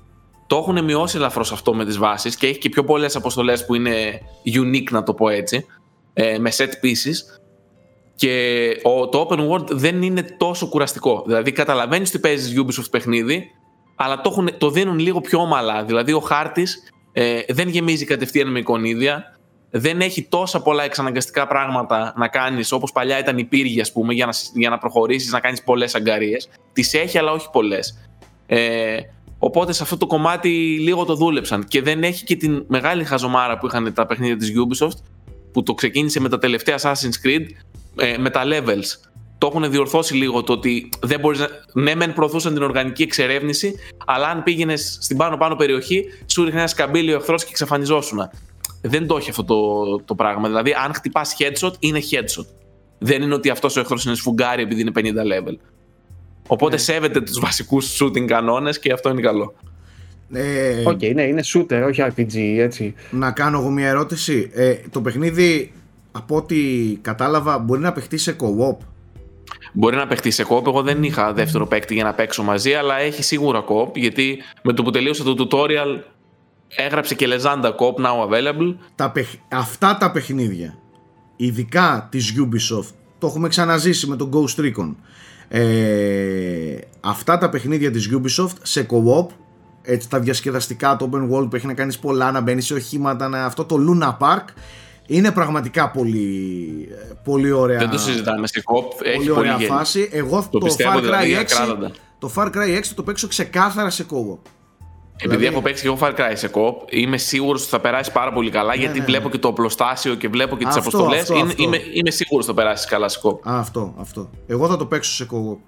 το έχουν μειώσει ελαφρώς αυτό με τις βάσεις και έχει και πιο πολλές αποστολές που είναι unique, να το πω έτσι, ε, με set pieces. Και ο, το open world δεν είναι τόσο κουραστικό. Δηλαδή, καταλαβαίνεις ότι παίζεις Ubisoft παιχνίδι, αλλά το, έχουν, το δίνουν λίγο πιο ομαλά. Δηλαδή, ο χάρτης ε, δεν γεμίζει κατευθείαν με εικονίδια. Δεν έχει τόσα πολλά εξαναγκαστικά πράγματα να κάνεις όπως παλιά ήταν η πύργη, ας πούμε, για να, για να προχωρήσεις, να κάνεις πολλές αγκαρίες. Τις έχει, αλλά όχι πολλές. Ε, Οπότε σε αυτό το κομμάτι λίγο το δούλεψαν. Και δεν έχει και την μεγάλη χαζομάρα που είχαν τα παιχνίδια της Ubisoft, που το ξεκίνησε με τα τελευταία Assassin's Creed, ε, με τα levels. Το έχουν διορθώσει λίγο το ότι δεν μπορείς να... Ναι, μεν προωθούσαν την οργανική εξερεύνηση, αλλά αν πήγαινες στην πάνω-πάνω περιοχή, σου ρίχνει ένα σκαμπίλι ο εχθρός και εξαφανιζόσουν. Δεν το έχει αυτό το, το πράγμα. Δηλαδή, αν χτυπάς headshot, είναι headshot. Δεν είναι ότι αυτός ο εχθρός είναι σφουγγάρι επειδή είναι 50 level. Οπότε ναι. σέβεται τους βασικούς shooting κανόνες και αυτό είναι καλό. Ε, Okay, okay, ναι, είναι shooter, όχι RPG, έτσι. Να κάνω εγώ μια ερώτηση. Ε, το παιχνίδι, από ό,τι κατάλαβα, μπορεί να παιχτεί σε co-op. Μπορεί να παιχτεί σε co-op. Εγώ δεν είχα δεύτερο παίκτη για να παίξω μαζί, αλλά έχει σίγουρα co-op, γιατί με το που τελείωσε το tutorial έγραψε και λεζάντα co-op now available. Τα Αυτά τα παιχνίδια, ειδικά της Ubisoft, το έχουμε ξαναζήσει με τον Ghost Recon ε, αυτά τα παιχνίδια της Ubisoft σε co-op έτσι τα διασκεδαστικά, το open world που έχει να κάνεις πολλά, να μπαίνεις σε οχήματα, να, αυτό το Luna Park είναι πραγματικά πολύ, πολύ ωραία. Δεν το συζητάμε σε κοπ. Πολύ έχει ωραία πολύ φάση. Εγώ το, το Far Cry δηλαδή, 6 το Far Cry 6 το παίξω ξεκάθαρα σε co-op. Επειδή δηλαδή... έχω παίξει και εγώ Far Cry σε κοπ, είμαι σίγουρος ότι θα περάσει πάρα πολύ καλά ναι, γιατί ναι, βλέπω ναι. και το οπλοστάσιο και βλέπω και τις αποστολές. Είμαι, είμαι, είμαι σίγουρος ότι θα περάσει καλά σε κοπ. Αυτό, αυτό. Εγώ θα το παίξω σε κοπ.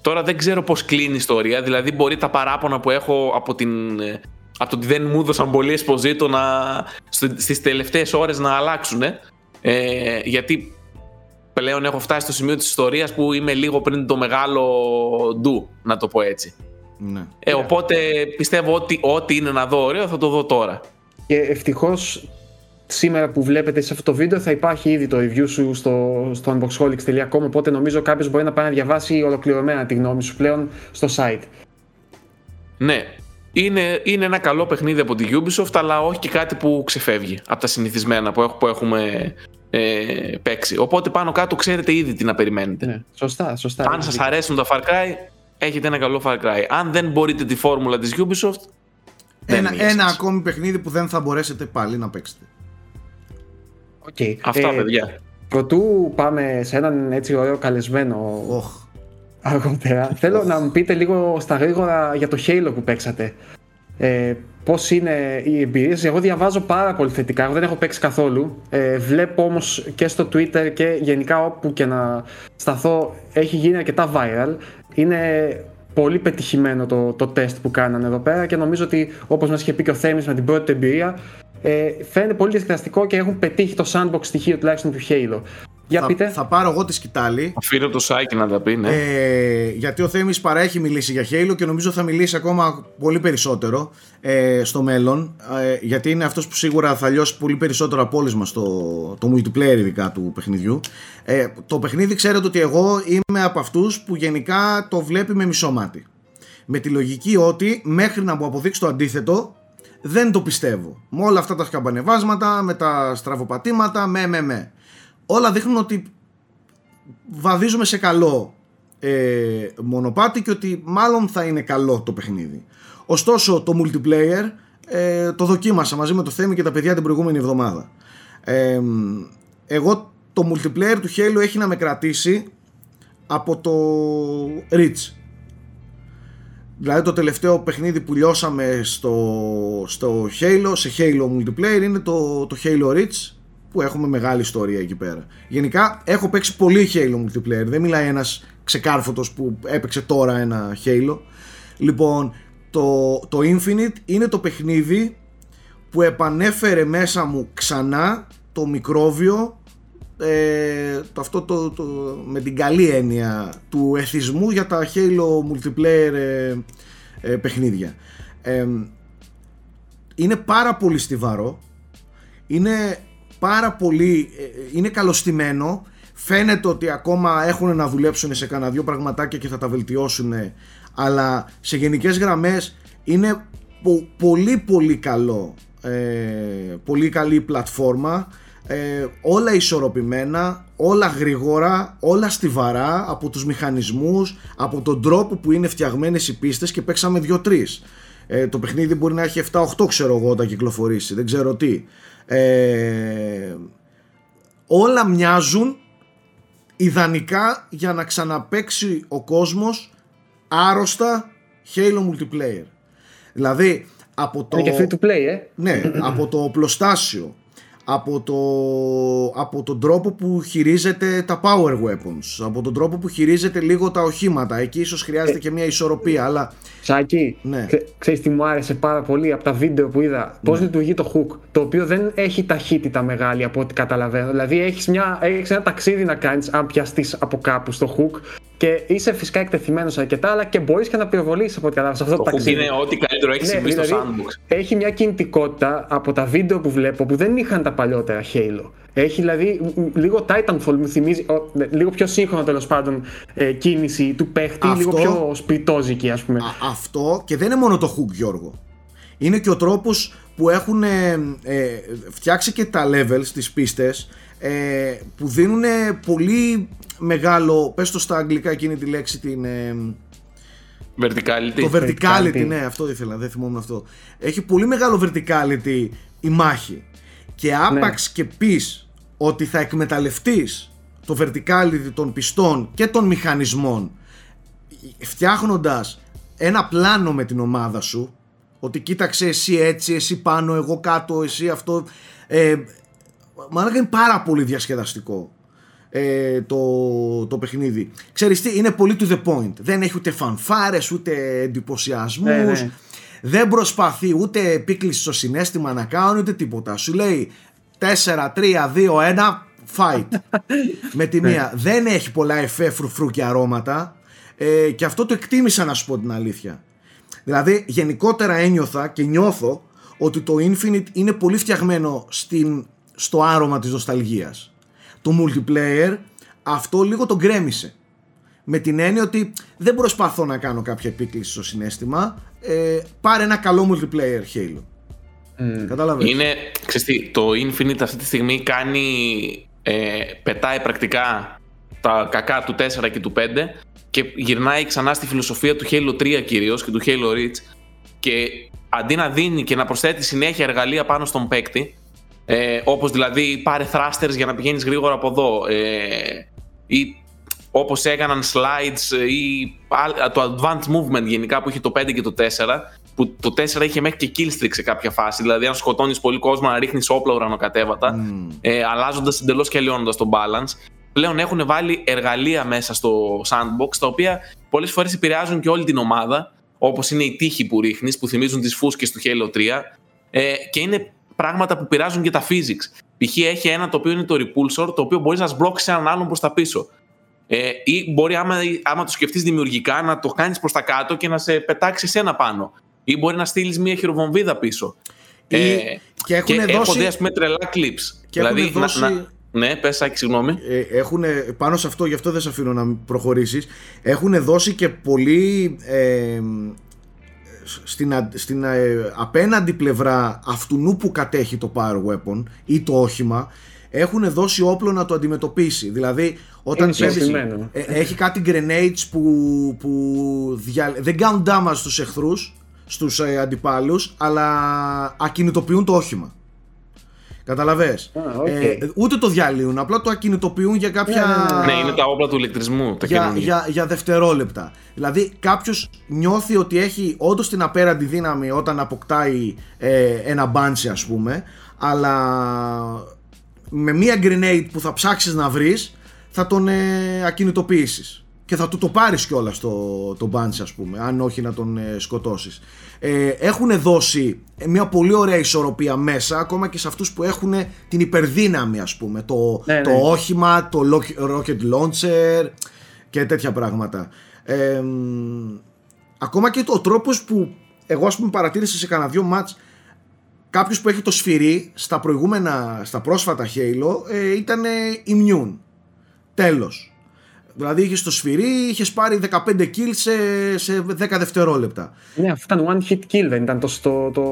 Τώρα δεν ξέρω πώς κλείνει η ιστορία. Δηλαδή, μπορεί τα παράπονα που έχω από την. Από το ότι δεν μου έδωσαν πολύ εσποζήτο να, στις τελευταίες ώρες να αλλάξουν ε, γιατί πλέον έχω φτάσει στο σημείο της ιστορίας που είμαι λίγο πριν το μεγάλο ντου να το πω έτσι Ναι. Ε, οπότε πιστεύω ότι ό,τι είναι να δω ωραίο θα το δω τώρα. Και ευτυχώς σήμερα που βλέπετε σε αυτό το βίντεο θα υπάρχει ήδη το review σου στο, στο unboxholics.com οπότε νομίζω κάποιος μπορεί να πάει να διαβάσει ολοκληρωμένα τη γνώμη σου πλέον στο site. Ναι, είναι, είναι ένα καλό παιχνίδι από τη Ubisoft αλλά όχι και κάτι που ξεφεύγει από τα συνηθισμένα που, που έχουμε ε, παίξει. Οπότε πάνω κάτω ξέρετε ήδη τι να περιμένετε. Ναι, σωστά, σωστά. Αν σας αρέσουν τα Far Cry, έχετε ένα καλό Far Cry. Αν δεν μπορείτε τη φόρμουλα της Ubisoft, ένα, δεν είναι ένα εσάς. ακόμη παιχνίδι που δεν θα μπορέσετε πάλι να παίξετε. Okay. Αυτά, ε, παιδιά. Πρωτού πάμε σε έναν έτσι ωραίο καλεσμένο Οχ. αργότερα, θέλω να μου πείτε λίγο στα γρήγορα για το Halo που παίξατε. Ε, Πώς είναι οι εμπειρίες, Εγώ διαβάζω πάρα πολύ θετικά. Εγώ δεν έχω παίξει καθόλου. Ε, βλέπω όμως και στο Twitter και γενικά όπου και να σταθώ έχει γίνει αρκετά viral. Είναι πολύ πετυχημένο το, το τεστ που κάνανε εδώ πέρα και νομίζω ότι όπως μας είχε πει και ο Θέμης με την πρώτη του εμπειρία ε, φαίνεται πολύ διασκεδαστικό και έχουν πετύχει το sandbox στοιχείο τουλάχιστον του Halo. Για θα, πείτε. θα πάρω εγώ τη σκητάλη. Αφήνω το Σάκη να τα πει, ναι. Ε, γιατί ο Θέμης παρά έχει μιλήσει για Halo και νομίζω θα μιλήσει ακόμα πολύ περισσότερο ε, στο μέλλον ε, γιατί είναι αυτός που σίγουρα θα λιώσει πολύ περισσότερο από όλες μας το, το multiplayer ειδικά του παιχνιδιού ε, το παιχνίδι ξέρετε ότι εγώ είμαι από αυτούς που γενικά το βλέπει με μισό μάτι με τη λογική ότι μέχρι να μου αποδείξει το αντίθετο δεν το πιστεύω με όλα αυτά τα σκαμπανεβάσματα με τα στραβοπατήματα με με με όλα δείχνουν ότι βαδίζουμε σε καλό ε, μονοπάτι και ότι μάλλον θα είναι καλό το παιχνίδι. Ωστόσο το multiplayer ε, το δοκίμασα μαζί με το Θέμη και τα παιδιά την προηγούμενη εβδομάδα. Ε, εγώ το multiplayer του Halo έχει να με κρατήσει από το Reach. Δηλαδή το τελευταίο παιχνίδι που λιώσαμε στο, στο Halo, σε Halo multiplayer είναι το, το Halo Reach που έχουμε μεγάλη ιστορία εκεί πέρα. Γενικά έχω παίξει πολύ Halo multiplayer. Δεν μιλάει ένας ξεκάρφωτος που έπαιξε τώρα ένα Halo. Λοιπόν, το, το Infinite είναι το παιχνίδι που επανέφερε μέσα μου ξανά το μικρόβιο ε, το, αυτό το, το, με την καλή έννοια του εθισμού για τα Halo multiplayer ε, ε, παιχνίδια. Ε, είναι πάρα πολύ στιβαρό. Είναι πάρα πολύ είναι καλοστημένο φαίνεται ότι ακόμα έχουν να δουλέψουν σε κανένα δύο πραγματάκια και θα τα βελτιώσουν αλλά σε γενικές γραμμές είναι πο- πολύ πολύ καλό ε, πολύ καλή πλατφόρμα. Ε, όλα ισορροπημένα όλα γρήγορα, όλα στιβαρά από τους μηχανισμούς από τον τρόπο που είναι φτιαγμένες οι πίστες και παίξαμε 2-3 ε, το παιχνίδι μπορεί να έχει 7-8 ξέρω εγώ όταν κυκλοφορήσει δεν ξέρω τι ε, όλα μοιάζουν ιδανικά για να ξαναπαίξει ο κόσμος άρρωστα Halo Multiplayer. Δηλαδή από το... Είναι και free to play, ε. Ναι, από το οπλοστάσιο, από, το, από τον τρόπο που χειρίζεται τα power weapons, από τον τρόπο που χειρίζεται λίγο τα οχήματα. Εκεί ίσως χρειάζεται και μια ισορροπία, αλλά Σάκη, Ναι. ξέ- ξέρεις τι μου άρεσε πάρα πολύ από τα βίντεο που είδα. Πώς λειτουργεί το hook, το οποίο δεν έχει ταχύτητα μεγάλη από ό,τι καταλαβαίνω. Δηλαδή έχεις, μια, έχεις ένα ταξίδι να κάνεις αν πιαστείς από κάπου στο hook και είσαι φυσικά εκτεθειμένος αρκετά, αλλά και μπορείς και να πυροβολήσεις από ό,τι κατάλαβα σε αυτό το, Το hook ταξίδι. είναι ό,τι καλύτερο έχεις Ναι, συμβεί στο δηλαδή, sandbox. Έχει μια κινητικότητα από τα βίντεο που βλέπω που δεν είχαν τα παλιότερα Halo. Έχει δηλαδή μ, μ, λίγο Titanfall μου θυμίζει, ο, ναι, λίγο πιο σύγχρονο τέλος πάντων ε, κίνηση του παίχτη, λίγο Αυτό- πιο σπιτόζικη ας πούμε. Α- αυτό και δεν είναι μόνο το hook Γιώργο είναι και ο τρόπος που έχουν ε, ε, φτιάξει και τα levels τις πίστες ε, που δίνουν πολύ μεγάλο πες το στα αγγλικά εκείνη τη λέξη την, ε, Verticality. το verticality, verticality. ναι αυτό ήθελα δεν θυμόμουν αυτό έχει πολύ μεγάλο verticality η μάχη και άπαξ και πεις ότι θα εκμεταλλευτείς το verticality των πιστών και των μηχανισμών φτιάχνοντας ένα πλάνο με την ομάδα σου ότι κοίταξε εσύ έτσι, εσύ πάνω, εγώ κάτω, εσύ αυτό ε, μάλλον είναι πάρα πολύ διασκεδαστικό ε, το, το παιχνίδι. Ξέρεις τι, είναι πολύ to the point. Δεν έχει ούτε φανφάρες, ούτε εντυπωσιασμούς. Ναι, ναι. δεν προσπαθεί ούτε επίκληση στο συνέστημα να κάνει ούτε τίποτα. Σου λέει 4, 3, 2, 1 fight. Με τη μία. Δεν έχει πολλά εφέ φρουφρού και αρώματα. Ε, και αυτό το εκτίμησα να σου πω την αλήθεια. Δηλαδή γενικότερα ένιωθα και νιώθω ότι το Infinite είναι πολύ φτιαγμένο στην, στο άρωμα της νοσταλγίας. Το multiplayer αυτό λίγο τον γκρέμισε. Με την έννοια ότι δεν προσπαθώ να κάνω κάποια επίκληση στο συνέστημα. Ε, πάρε ένα καλό multiplayer Halo. Mm. Κατάλαβες; Είναι, ξέρεις το Infinite αυτή τη στιγμή κάνει, ε, πετάει πρακτικά τα κακά του 4 και του 5 και γυρνάει ξανά στη φιλοσοφία του Halo 3 κυρίως και του Halo Reach και αντί να δίνει και να προσθέτει συνέχεια εργαλεία πάνω στον παίκτη ε, όπως δηλαδή πάρε thrusters για να πηγαίνεις γρήγορα από εδώ ε, ή όπως έκαναν slides ή το advanced movement γενικά που είχε το 5 και το 4 που το 4 είχε μέχρι και kill streak σε κάποια φάση. Δηλαδή, αν σκοτώνεις πολύ κόσμο, να ρίχνεις όπλα ουρανοκατέβατα, mm. ε, αλλάζοντας εντελώς και αλλοιώνοντας το balance. Πλέον έχουν βάλει εργαλεία μέσα στο sandbox, τα οποία πολλές φορές επηρεάζουν και όλη την ομάδα, όπως είναι οι τείχοι που ρίχνεις, που θυμίζουν τις φούσκες του Halo 3, ε, και είναι πράγματα που πειράζουν και τα physics. Π.χ. έχει ένα το οποίο είναι το repulsor, το οποίο μπορείς να σμπρώξει έναν άλλον προς τα πίσω. Ε, ή μπορεί, άμα, άμα το σκεφτείς δημιουργικά, να το κάνεις προς τα κάτω και να σε πετάξει ένα πάνω ή μπορεί να στείλεις μια χειροβομβίδα πίσω. Ή... Ε, και έχουν και δώσει. Έχω πούμε τρελά clips. Και δηλαδή, δώσει... να, ναι, πες Άκη, συγγνώμη. Ε, έχουν, πάνω σε αυτό, γι' αυτό δεν σε αφήνω να προχωρήσεις. Έχουν δώσει και πολύ. Ε, στην, στην ε, απέναντι πλευρά αυτού που κατέχει το power weapon ή το όχημα έχουν δώσει όπλο να το αντιμετωπίσει. Δηλαδή, όταν ε, έχει κάτι grenades που, που δια, δεν κάνουν damage στους εχθρούς, στους ε, αντιπάλους, αλλά ακινητοποιούν το όχημα. Καταλαβες; okay. ε, ούτε το διαλύουν, απλά το ακινητοποιούν για κάποια... Ναι, ναι, ναι. ναι είναι τα όπλα του ηλεκτρισμού. Τα για, για, για, δευτερόλεπτα. Δηλαδή κάποιος νιώθει ότι έχει όντως την απέραντη δύναμη όταν αποκτάει ε, ένα μπάντσι ας πούμε, αλλά με μία grenade που θα ψάξεις να βρεις θα τον ε, ακινητοποιήσεις και θα του το πάρεις κιόλας το, το bunch ας πούμε αν όχι να τον ε, σκοτώσεις ε, έχουν δώσει μια πολύ ωραία ισορροπία μέσα ακόμα και σε αυτούς που έχουν την υπερδύναμη ας πούμε το, ναι, το ναι. όχημα, το rocket launcher και τέτοια πράγματα ε, ακόμα και ο τρόπος που εγώ ας πούμε παρατήρησα σε κανένα δυο μάτς κάποιος που έχει το σφυρί στα προηγούμενα, στα πρόσφατα Halo ε, ήταν immune. Τέλος. Δηλαδή είχες το σφυρί, είχες πάρει 15 kills σε, σε 10 δευτερόλεπτα. Ναι, αυτό ήταν one hit kill, δεν ήταν το, το, το,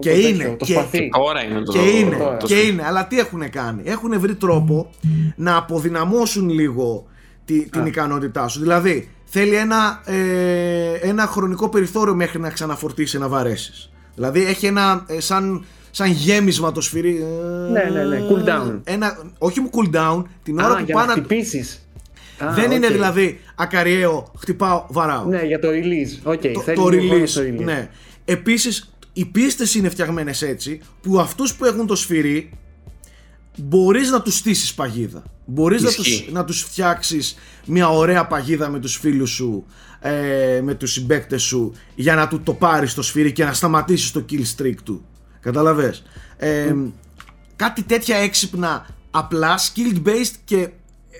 και το, είναι, το και, σπαθί. Τώρα είναι το και είναι, το, και είναι, αλλά τι έχουν κάνει; Έχουν βρει τρόπο να αποδυναμώσουν λίγο τη, την ικανότητά σου. Δηλαδή, θέλει ένα, ε, ένα χρονικό περιθώριο μέχρι να ξαναφορτίσει να βαρέσεις. Δηλαδή έχει ένα ε, σαν, σαν γέμισμα το σφυρί. Ε, ναι, ναι, ναι. Cool down. Ένα, όχι μου cool down, την ώρα Α, που για πάνε. Να χτυπήσεις. Δεν είναι δηλαδή ακαριαίο, χτυπάω, βαράω. Ναι, για το release. Okay, το, θέλει το release. release. Ναι. Επίσης, οι πίστες είναι φτιαγμένες έτσι που αυτούς που έχουν το σφυρί μπορείς να τους στήσεις παγίδα. Μπορείς να τους, να τους φτιάξεις μια ωραία παγίδα με τους φίλους σου ε, με τους συμπέκτες σου για να του το πάρεις το σφύρι και να σταματήσεις το kill streak του καταλαβες ε, κάτι τέτοια έξυπνα απλά skill based και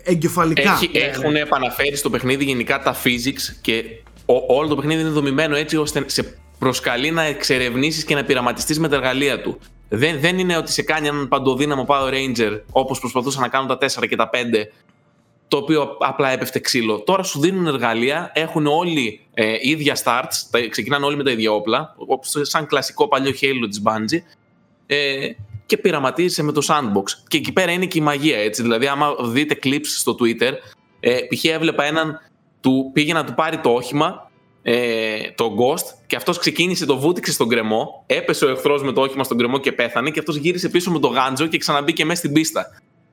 εγκεφαλικά. Έχει, έχουν επαναφέρει στο παιχνίδι γενικά τα physics και όλο το παιχνίδι είναι δομημένο έτσι ώστε σε προσκαλεί να εξερευνήσεις και να πειραματιστείς με τα εργαλεία του. Δεν, δεν είναι ότι σε κάνει έναν παντοδύναμο Power Ranger όπως προσπαθούσαν να κάνουν τα 4 και τα 5 το οποίο απλά έπεφτε ξύλο. Τώρα σου δίνουν εργαλεία, έχουν όλοι ε, ίδια starts, ξεκινάνε όλοι με τα ίδια όπλα, σαν κλασικό παλιό Halo της Bungie, ε, και πειραματίζεσαι με το sandbox. Και εκεί πέρα είναι και η μαγεία, έτσι. Δηλαδή, άμα δείτε clips στο Twitter, ε, π.χ. έβλεπα έναν, του, πήγε να του πάρει το όχημα, ε, το Ghost, και αυτός ξεκίνησε, το βούτυξε στον κρεμό, έπεσε ο εχθρός με το όχημα στον κρεμό και πέθανε, και αυτός γύρισε πίσω με το γάντζο και ξαναμπήκε μέσα στην πίστα.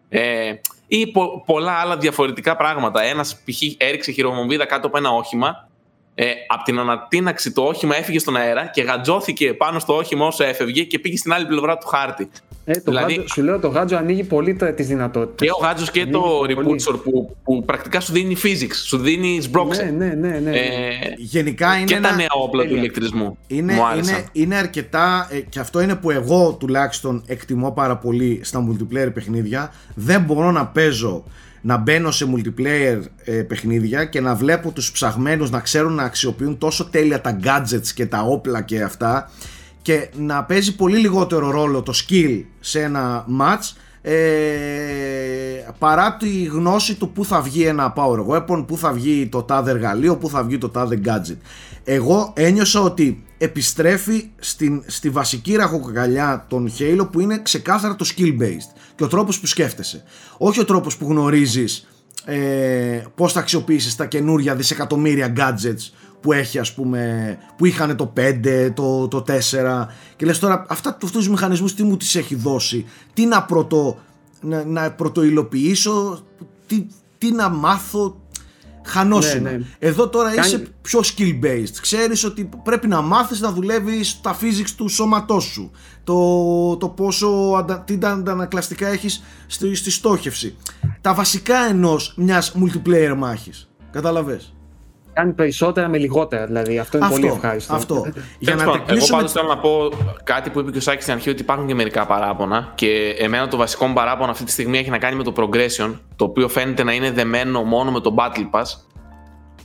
Ε, ή πο, πολλά άλλα διαφορετικά πράγματα. Ένας π.χ. έριξε χειρομομβίδα κάτω από ένα όχημα. Ε, από την ανατείναξη το όχημα έφυγε στον αέρα και γατζώθηκε πάνω στο όχημα όσο έφευγε και πήγε στην άλλη πλευρά του χάρτη. Ε, το δηλαδή, γάτζο, σου λέω το γάτζο ανοίγει πολύ τις δυνατότητες. Και ο γάτζος και το repulsor που, που πρακτικά σου δίνει physics, σου δίνει σμπρόξε. Ναι, ναι, ναι. ναι. Ε, Γενικά είναι. Και ένα... τα νέα όπλα του ηλεκτρισμού. Είναι, είναι, είναι αρκετά. Ε, και αυτό είναι που εγώ τουλάχιστον εκτιμώ πάρα πολύ στα multiplayer παιχνίδια. Δεν μπορώ να παίζω να μπαίνω σε multiplayer ε, παιχνίδια και να βλέπω τους ψαγμένους να ξέρουν να αξιοποιούν τόσο τέλεια τα gadgets και τα όπλα και αυτά και να παίζει πολύ λιγότερο ρόλο το skill σε ένα match ε, παρά τη γνώση του που θα βγει ένα power weapon, που θα βγει το τάδε εργαλείο, που θα βγει το τάδε gadget. Εγώ ένιωσα ότι επιστρέφει στην, στη βασική ραχοκοκαλιά των Halo που είναι ξεκάθαρα το skill based και ο τρόπος που σκέφτεσαι. Όχι ο τρόπος που γνωρίζεις ε, πώς θα αξιοποιήσεις τα καινούρια δισεκατομμύρια gadgets που έχει ας πούμε που είχαν το 5, το, το 4 και λες τώρα αυτά, αυτούς τους μηχανισμούς τι μου τις έχει δώσει; Τι να πρωτο να, να πρωτοειλοποιήσω τι, τι να μάθω; Χανόσουμε. Ναι, ναι. Εδώ τώρα είσαι πιο skill based. Ξέρεις ότι πρέπει να μάθεις να δουλεύεις τα physics του σώματός σου. Το, το πόσο τι αντανακλαστικά έχεις στη, στη στόχευση. Τα βασικά ενός μιας multiplayer μάχης. Καταλαβες; Κάνει περισσότερα με λιγότερα. Δηλαδή αυτό είναι πολύ ευχάριστο. Αυτό. Για να Εγώ πάντως θέλω να πω κάτι που είπε και ο Σάκης στην αρχή ότι υπάρχουν και μερικά παράπονα. Και εμένα το βασικό μου παράπονο αυτή τη στιγμή έχει να κάνει με το progression, το οποίο φαίνεται να είναι δεμένο μόνο με το Battle Pass.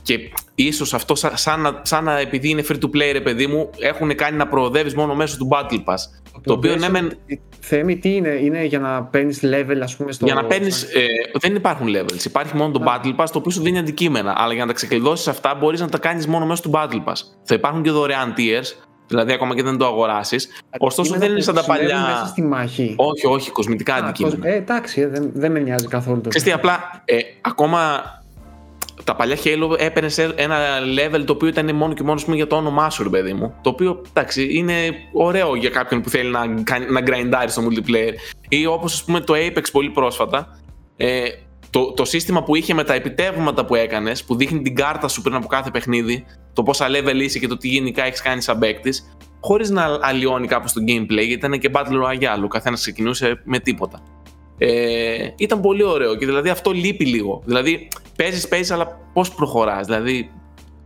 Και ίσως αυτό, σαν, σαν, να επειδή είναι free to play, ρε παιδί μου, έχουν κάνει να προοδεύεις μόνο μέσω του Battle Pass. Το, το οποίο ναι, μεν. Θέμη, τι είναι, είναι για να παίρνεις level, ας πούμε, στο. Για να παίρνεις. Ε, δεν υπάρχουν levels. Υπάρχει μόνο το Battle Pass, το οποίο σου δίνει αντικείμενα. Αλλά για να τα ξεκλειδώσεις αυτά, μπορείς να τα κάνεις μόνο μέσω του Battle Pass. Θα υπάρχουν και δωρεάν tiers, δηλαδή ακόμα και δεν το αγοράσεις. Ωστόσο δεν είναι σαν τα παλιά. Μέσα στη μάχη. Όχι, όχι, κοσμητικά αντικείμενα. Ε, εντάξει, ε, δεν, δεν με νοιάζει καθόλου το. Ξέρετε, απλά ε, ακόμα τα παλιά Halo έπαιρνε σε ένα level το οποίο ήταν μόνο και μόνο για το όνομά σου, ρε παιδί μου. Το οποίο εντάξει, είναι ωραίο για κάποιον που θέλει να, να grindάρει στο multiplayer. Ή όπως ας πούμε το Apex πολύ πρόσφατα. Ε, το, το σύστημα που είχε με τα επιτεύγματα που έκανες, που δείχνει την κάρτα σου πριν από κάθε παιχνίδι, το πόσα level είσαι και το τι γενικά έχεις κάνει σαν παίκτης, χωρίς να αλλοιώνει κάπως το gameplay, γιατί ήταν και Battle Royale. Ο καθένας ξεκινούσε με τίποτα. Ε, ήταν πολύ ωραίο και δηλαδή αυτό λείπει λίγο. Δηλαδή παίζεις, παίζεις, αλλά πώς προχωράς. Δηλαδή,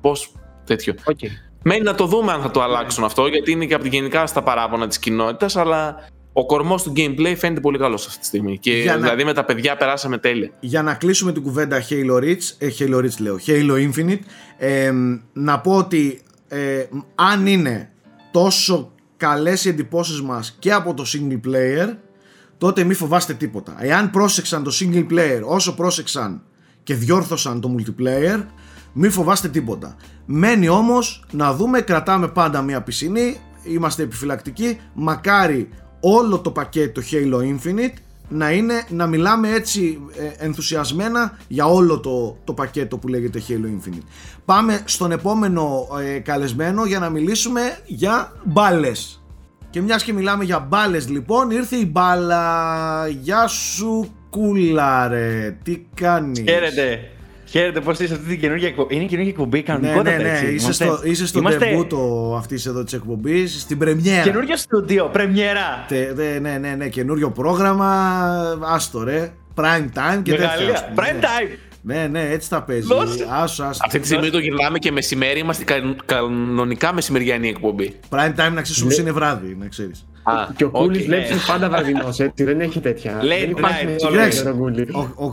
πώς τέτοιο. Okay. Μένει να το δούμε αν θα το αλλάξουν αυτό, γιατί είναι και από την γενικά στα παράπονα της κοινότητας, αλλά ο κορμός του gameplay φαίνεται πολύ καλός αυτή τη στιγμή. Και δηλαδή με τα παιδιά περάσαμε τέλεια. Για να κλείσουμε την κουβέντα Halo Reach, ε, Halo Reach λέω, Halo Infinite, ε, να πω ότι ε, αν είναι τόσο καλές οι εντυπώσεις μας και από το single player τότε μη φοβάστε τίποτα. Εάν πρόσεξαν το single player όσο πρόσεξαν και διόρθωσαν το multiplayer, μη φοβάστε τίποτα. Μένει όμως να δούμε, κρατάμε πάντα μια πισινή, είμαστε επιφυλακτικοί, μακάρι όλο το πακέτο Halo Infinite να είναι να μιλάμε έτσι ε, ενθουσιασμένα για όλο το, το πακέτο που λέγεται Halo Infinite. Πάμε στον επόμενο ε, καλεσμένο για να μιλήσουμε για μπάλες. Και μιας και μιλάμε για μπάλες, λοιπόν, ήρθε η μπάλα. Γεια σου, κούλαρε. Τι κάνεις; Χαίρετε. Χαίρετε, πώ είστε αυτή την καινούργια εκπομπή. Είναι καινούργια εκπομπή, κανονικότατα. Ναι, ναι, ναι. Είσαι, στο, είσαι στο Είμαστε... ντεμπούτο αυτής εδώ της εκπομπής, στην πρεμιέρα. Καινούριο στούντιο, πρεμιέρα. Τε, ναι, ναι, ναι, ναι, καινούριο πρόγραμμα. Άστο ρε. Prime time και τέτοια. Prime ναι. time. Ναι, ναι, έτσι τα παίζει. Άσο, άσο. Αυτή τη στιγμή το γυρνάμε και μεσημέρι. Είμαστε κανονικά μεσημεριανή εκπομπή. Prime time να ξέρει ναι. είναι βράδυ, να ξέρεις. Και ο Κούλης βλέπει πάντα βραδινός, έτσι. Δεν έχει τέτοια. Late night.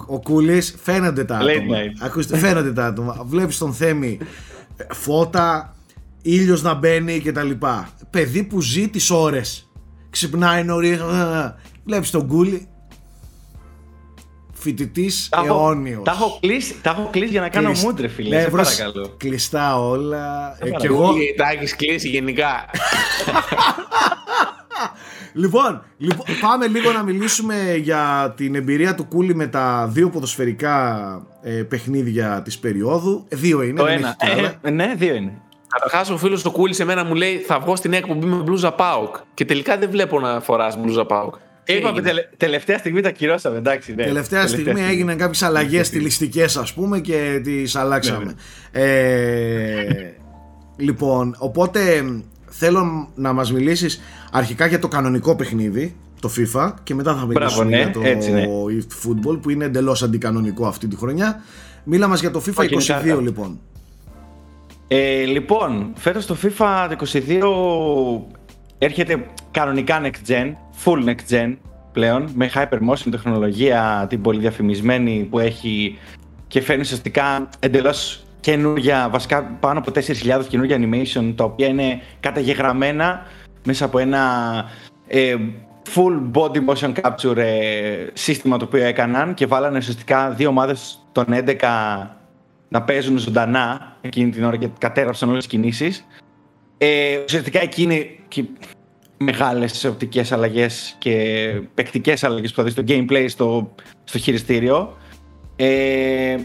Ο Κούλης φαίνονται τα άτομα. Ακούστε, φαίνονται τα άτομα. Βλέπεις τον Θέμη φώτα, ήλιος να μπαίνει κτλ. Παιδί που ζει τις ώρες. Ξυπνάει νωρίς. Βλέπεις τον Κούλη φοιτητής αιώνιος. Τα έχω κλείσει, τα έχω κλείσει για να κάνω Κλεισ... μούντρε, φίλε. Ναι, σε παρακαλώ. Κλειστά όλα. Ε, και εγώ... Τα έχεις κλείσει γενικά. λοιπόν, λοιπόν, πάμε λίγο να μιλήσουμε για την εμπειρία του Κούλι με τα δύο ποδοσφαιρικά ε, παιχνίδια της περίοδου. Ε, δύο είναι. Το ένα. Ε, ναι, δύο είναι. Καταρχάς, ο φίλος του Κούλι σε μένα μου λέει θα βγω στην εκπομπή με μπλούζα Πάοκ. Και τελικά δεν βλέπω να φοράς μπλούζα Πάοκ. Είπαμε τελε, τελευταία στιγμή τα κυρώσαμε, εντάξει. Ναι. Τελευταία, τελευταία στιγμή, έγιναν κάποιες αλλαγές στιλιστικές, ας πούμε, και τις αλλάξαμε. Ναι, ναι. ε, λοιπόν, οπότε θέλω να μας μιλήσεις αρχικά για το κανονικό παιχνίδι, το FIFA, και μετά θα μιλήσουμε ναι, για το έτσι, ναι. football που είναι εντελώς αντικανονικό αυτή τη χρονιά. Μίλα μας για το FIFA 22 λοιπόν. Ε, λοιπόν, φέτος το FIFA 22 έρχεται κανονικά next gen, full next gen. πλέον με Hypermotion τεχνολογία, την πολύ διαφημισμένη που έχει και φέρνει ουσιαστικά εντελώς καινούργια, βασικά πάνω από 4.000 καινούργια animation τα οποία είναι καταγεγραμμένα μέσα από ένα ε, full body motion capture ε, σύστημα το οποίο έκαναν και βάλανε ουσιαστικά δύο ομάδες των 11 να παίζουν ζωντανά εκείνη την ώρα και κατέγραψαν όλες τις κινήσεις. Ε, ουσιαστικά εκεί είναι και μεγάλες οπτικές αλλαγές και παικτικές αλλαγές που θα δεις στο gameplay, στο, στο χειριστήριο. Ε,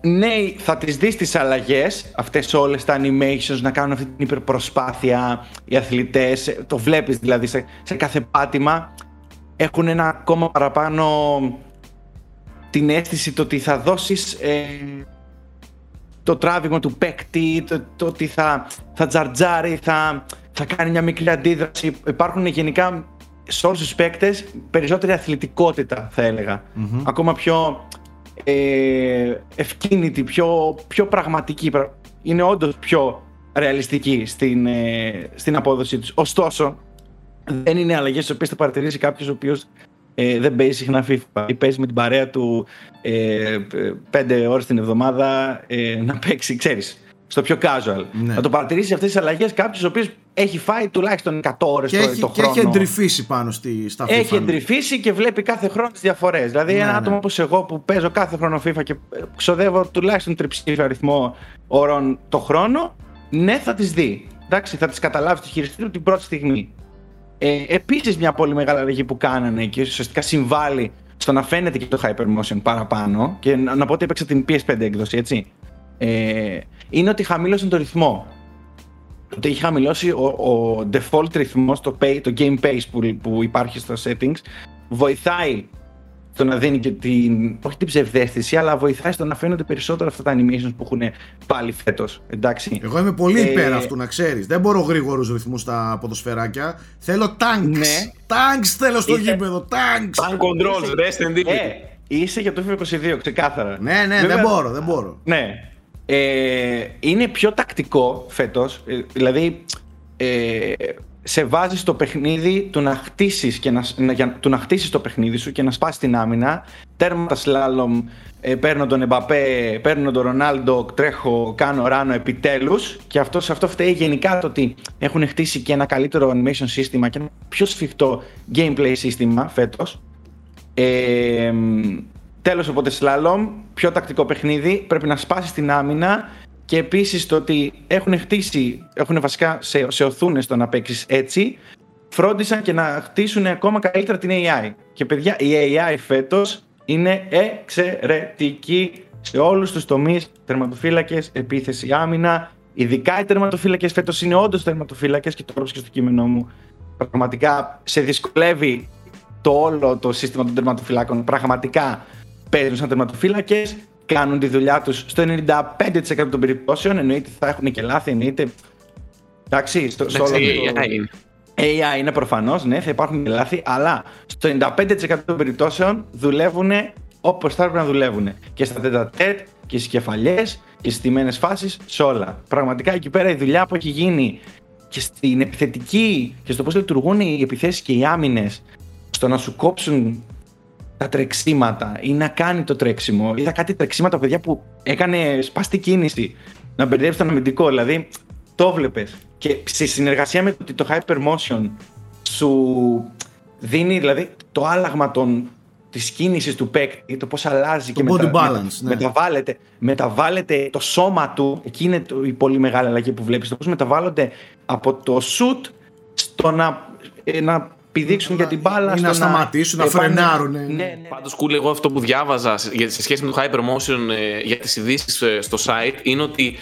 ναι, θα τις δεις τις αλλαγές, αυτές όλες τα animations, να κάνουν αυτή την υπερπροσπάθεια οι αθλητές, το βλέπεις δηλαδή σε, σε κάθε πάτημα, έχουν ένα ακόμα παραπάνω την αίσθηση το ότι θα δώσεις ε, το τράβηγμα του παίκτη, το, το ότι θα, θα τζαρτζάρει, θα, θα κάνει μια μικρή αντίδραση. Υπάρχουν γενικά σε όλους τους παίκτες περισσότερη αθλητικότητα θα έλεγα. Ακόμα πιο ε, ευκίνητη, πιο, πιο πραγματική. Είναι όντως πιο ρεαλιστική στην, ε, στην απόδοσή τους. Ωστόσο, δεν είναι αλλαγές τις οποίες θα παρατηρήσει κάποιος ο οποίος ε, δεν παίζει συχνά FIFA ή παίζει με την παρέα του ε, πέντε ώρες την εβδομάδα ε, να παίξει, ξέρεις, στο πιο casual. Ναι. Να το παρατηρήσει αυτές τις αλλαγές κάποιος ο οποίος έχει φάει τουλάχιστον 100 ώρες το, έχει, το χρόνο. Και έχει εντρυφήσει πάνω στη, στα FIFA. Έχει εντρυφήσει και βλέπει κάθε χρόνο τις διαφορές. Δηλαδή ναι, ένα ναι. άτομο όπως εγώ που παίζω κάθε χρόνο FIFA και ξοδεύω τουλάχιστον τριψήφιο αριθμό ώρων το χρόνο, ναι θα τις δει. Εντάξει, θα τις καταλάβει στο χειριστήριο την πρώτη στιγμή. Ε, Επίσης, μια πολύ μεγάλη αλλαγή που κάνανε και ουσιαστικά συμβάλλει στο να φαίνεται και το Hypermotion παραπάνω και να, να πω ότι έπαιξα την PS5 έκδοση, έτσι. Ε, είναι ότι χαμήλωσαν το ρυθμό. Ότι έχει χαμηλώσει ο, ο default ρυθμός, το, pay, το game pace που, που υπάρχει στα settings, βοηθάει στο να δίνει και την, όχι την ψευδέστηση, αλλά βοηθάει στο να φαίνονται περισσότερο αυτά τα animations που έχουν πάλι φέτος. Εντάξει. Εγώ είμαι πολύ ε... υπέρ αυτού, να ξέρεις. Δεν μπορώ γρήγορους ρυθμούς στα ποδοσφαιράκια. Θέλω tanks. Ναι. Tanks θέλω στο Είσαι... γήπεδο. Tanks. Tank controls, rest and ε, Είσαι για το FIFA 22, ξεκάθαρα. Ναι, ναι, Βέβαια, δεν μπορώ, δεν μπορώ. Ναι. Ε, είναι πιο τακτικό φέτος. Ε, δηλαδή, ε, σε βάζεις στο παιχνίδι του να χτίσεις και να, να, του να χτίσεις το παιχνίδι σου και να σπάσει την άμυνα. Τέρματα σλάλομ, ε, παίρνω τον Εμπαπέ, παίρνω τον Ρονάλντο, τρέχω, κάνω ράνο επιτέλους. Και αυτό, σε αυτό φταίει γενικά το ότι έχουν χτίσει και ένα καλύτερο animation σύστημα και ένα πιο σφιχτό gameplay σύστημα φέτος. Ε, Τέλος οπότε σλάλομ, πιο τακτικό παιχνίδι, πρέπει να σπάσει την άμυνα και επίσης το ότι έχουν χτίσει, έχουν βασικά σε, σε οθούνε το να παίξεις έτσι, φρόντισαν και να χτίσουν ακόμα καλύτερα την AI. Και παιδιά, η AI φέτος είναι εξαιρετική σε όλους τους τομείς. Τερματοφύλακες, επίθεση, άμυνα. Ειδικά οι τερματοφύλακες φέτος είναι όντως τερματοφύλακες και το έγραψα και στο κείμενό μου. Πραγματικά σε δυσκολεύει το όλο το σύστημα των τερματοφυλάκων. Πραγματικά παίζουν σαν τερματοφύλακες, κάνουν τη δουλειά τους στο 95% των περιπτώσεων. Εννοείται θα έχουν και λάθη, εννοείται. Εντάξει, στο, στο όλο AI είναι. AI είναι προφανώς, ναι, θα υπάρχουν και λάθη, αλλά στο 95% των περιπτώσεων δουλεύουν όπως θα έπρεπε να δουλεύουν. Και στα τέτα τέτ και στις κεφαλιές και στις τιμένες φάσεις, σε όλα. Πραγματικά εκεί πέρα η δουλειά που έχει γίνει και στην επιθετική και στο πώς λειτουργούν οι επιθέσεις και οι άμυνες, στο να σου κόψουν τα τρεξίματα ή να κάνει το τρέξιμο. Είδα κάτι τρεξίματα, παιδιά, που έκανε σπαστή κίνηση να μπερδέψει τον αμυντικό. Δηλαδή, το βλέπεις. Και σε συνεργασία με το, το Hypermotion σου δίνει δηλαδή το άλλαγμα των, της κίνησης του παίκτη, το πώς αλλάζει το και body μετα, balance, ναι. μεταβάλλεται, μεταβάλλεται το σώμα του, εκεί είναι το, η πολύ μεγάλη αλλαγή που βλέπεις, το πώς μεταβάλλονται από το shoot στο να, ε, να πηδήξουν για την μπάλα. Ή να σταματήσουν, να φρενάρουν. Ναι, ναι. Πάντως, κούλε, εγώ αυτό που διάβαζα σε σχέση με το Hypermotion ε, για τις ειδήσεις ε, στο site είναι ότι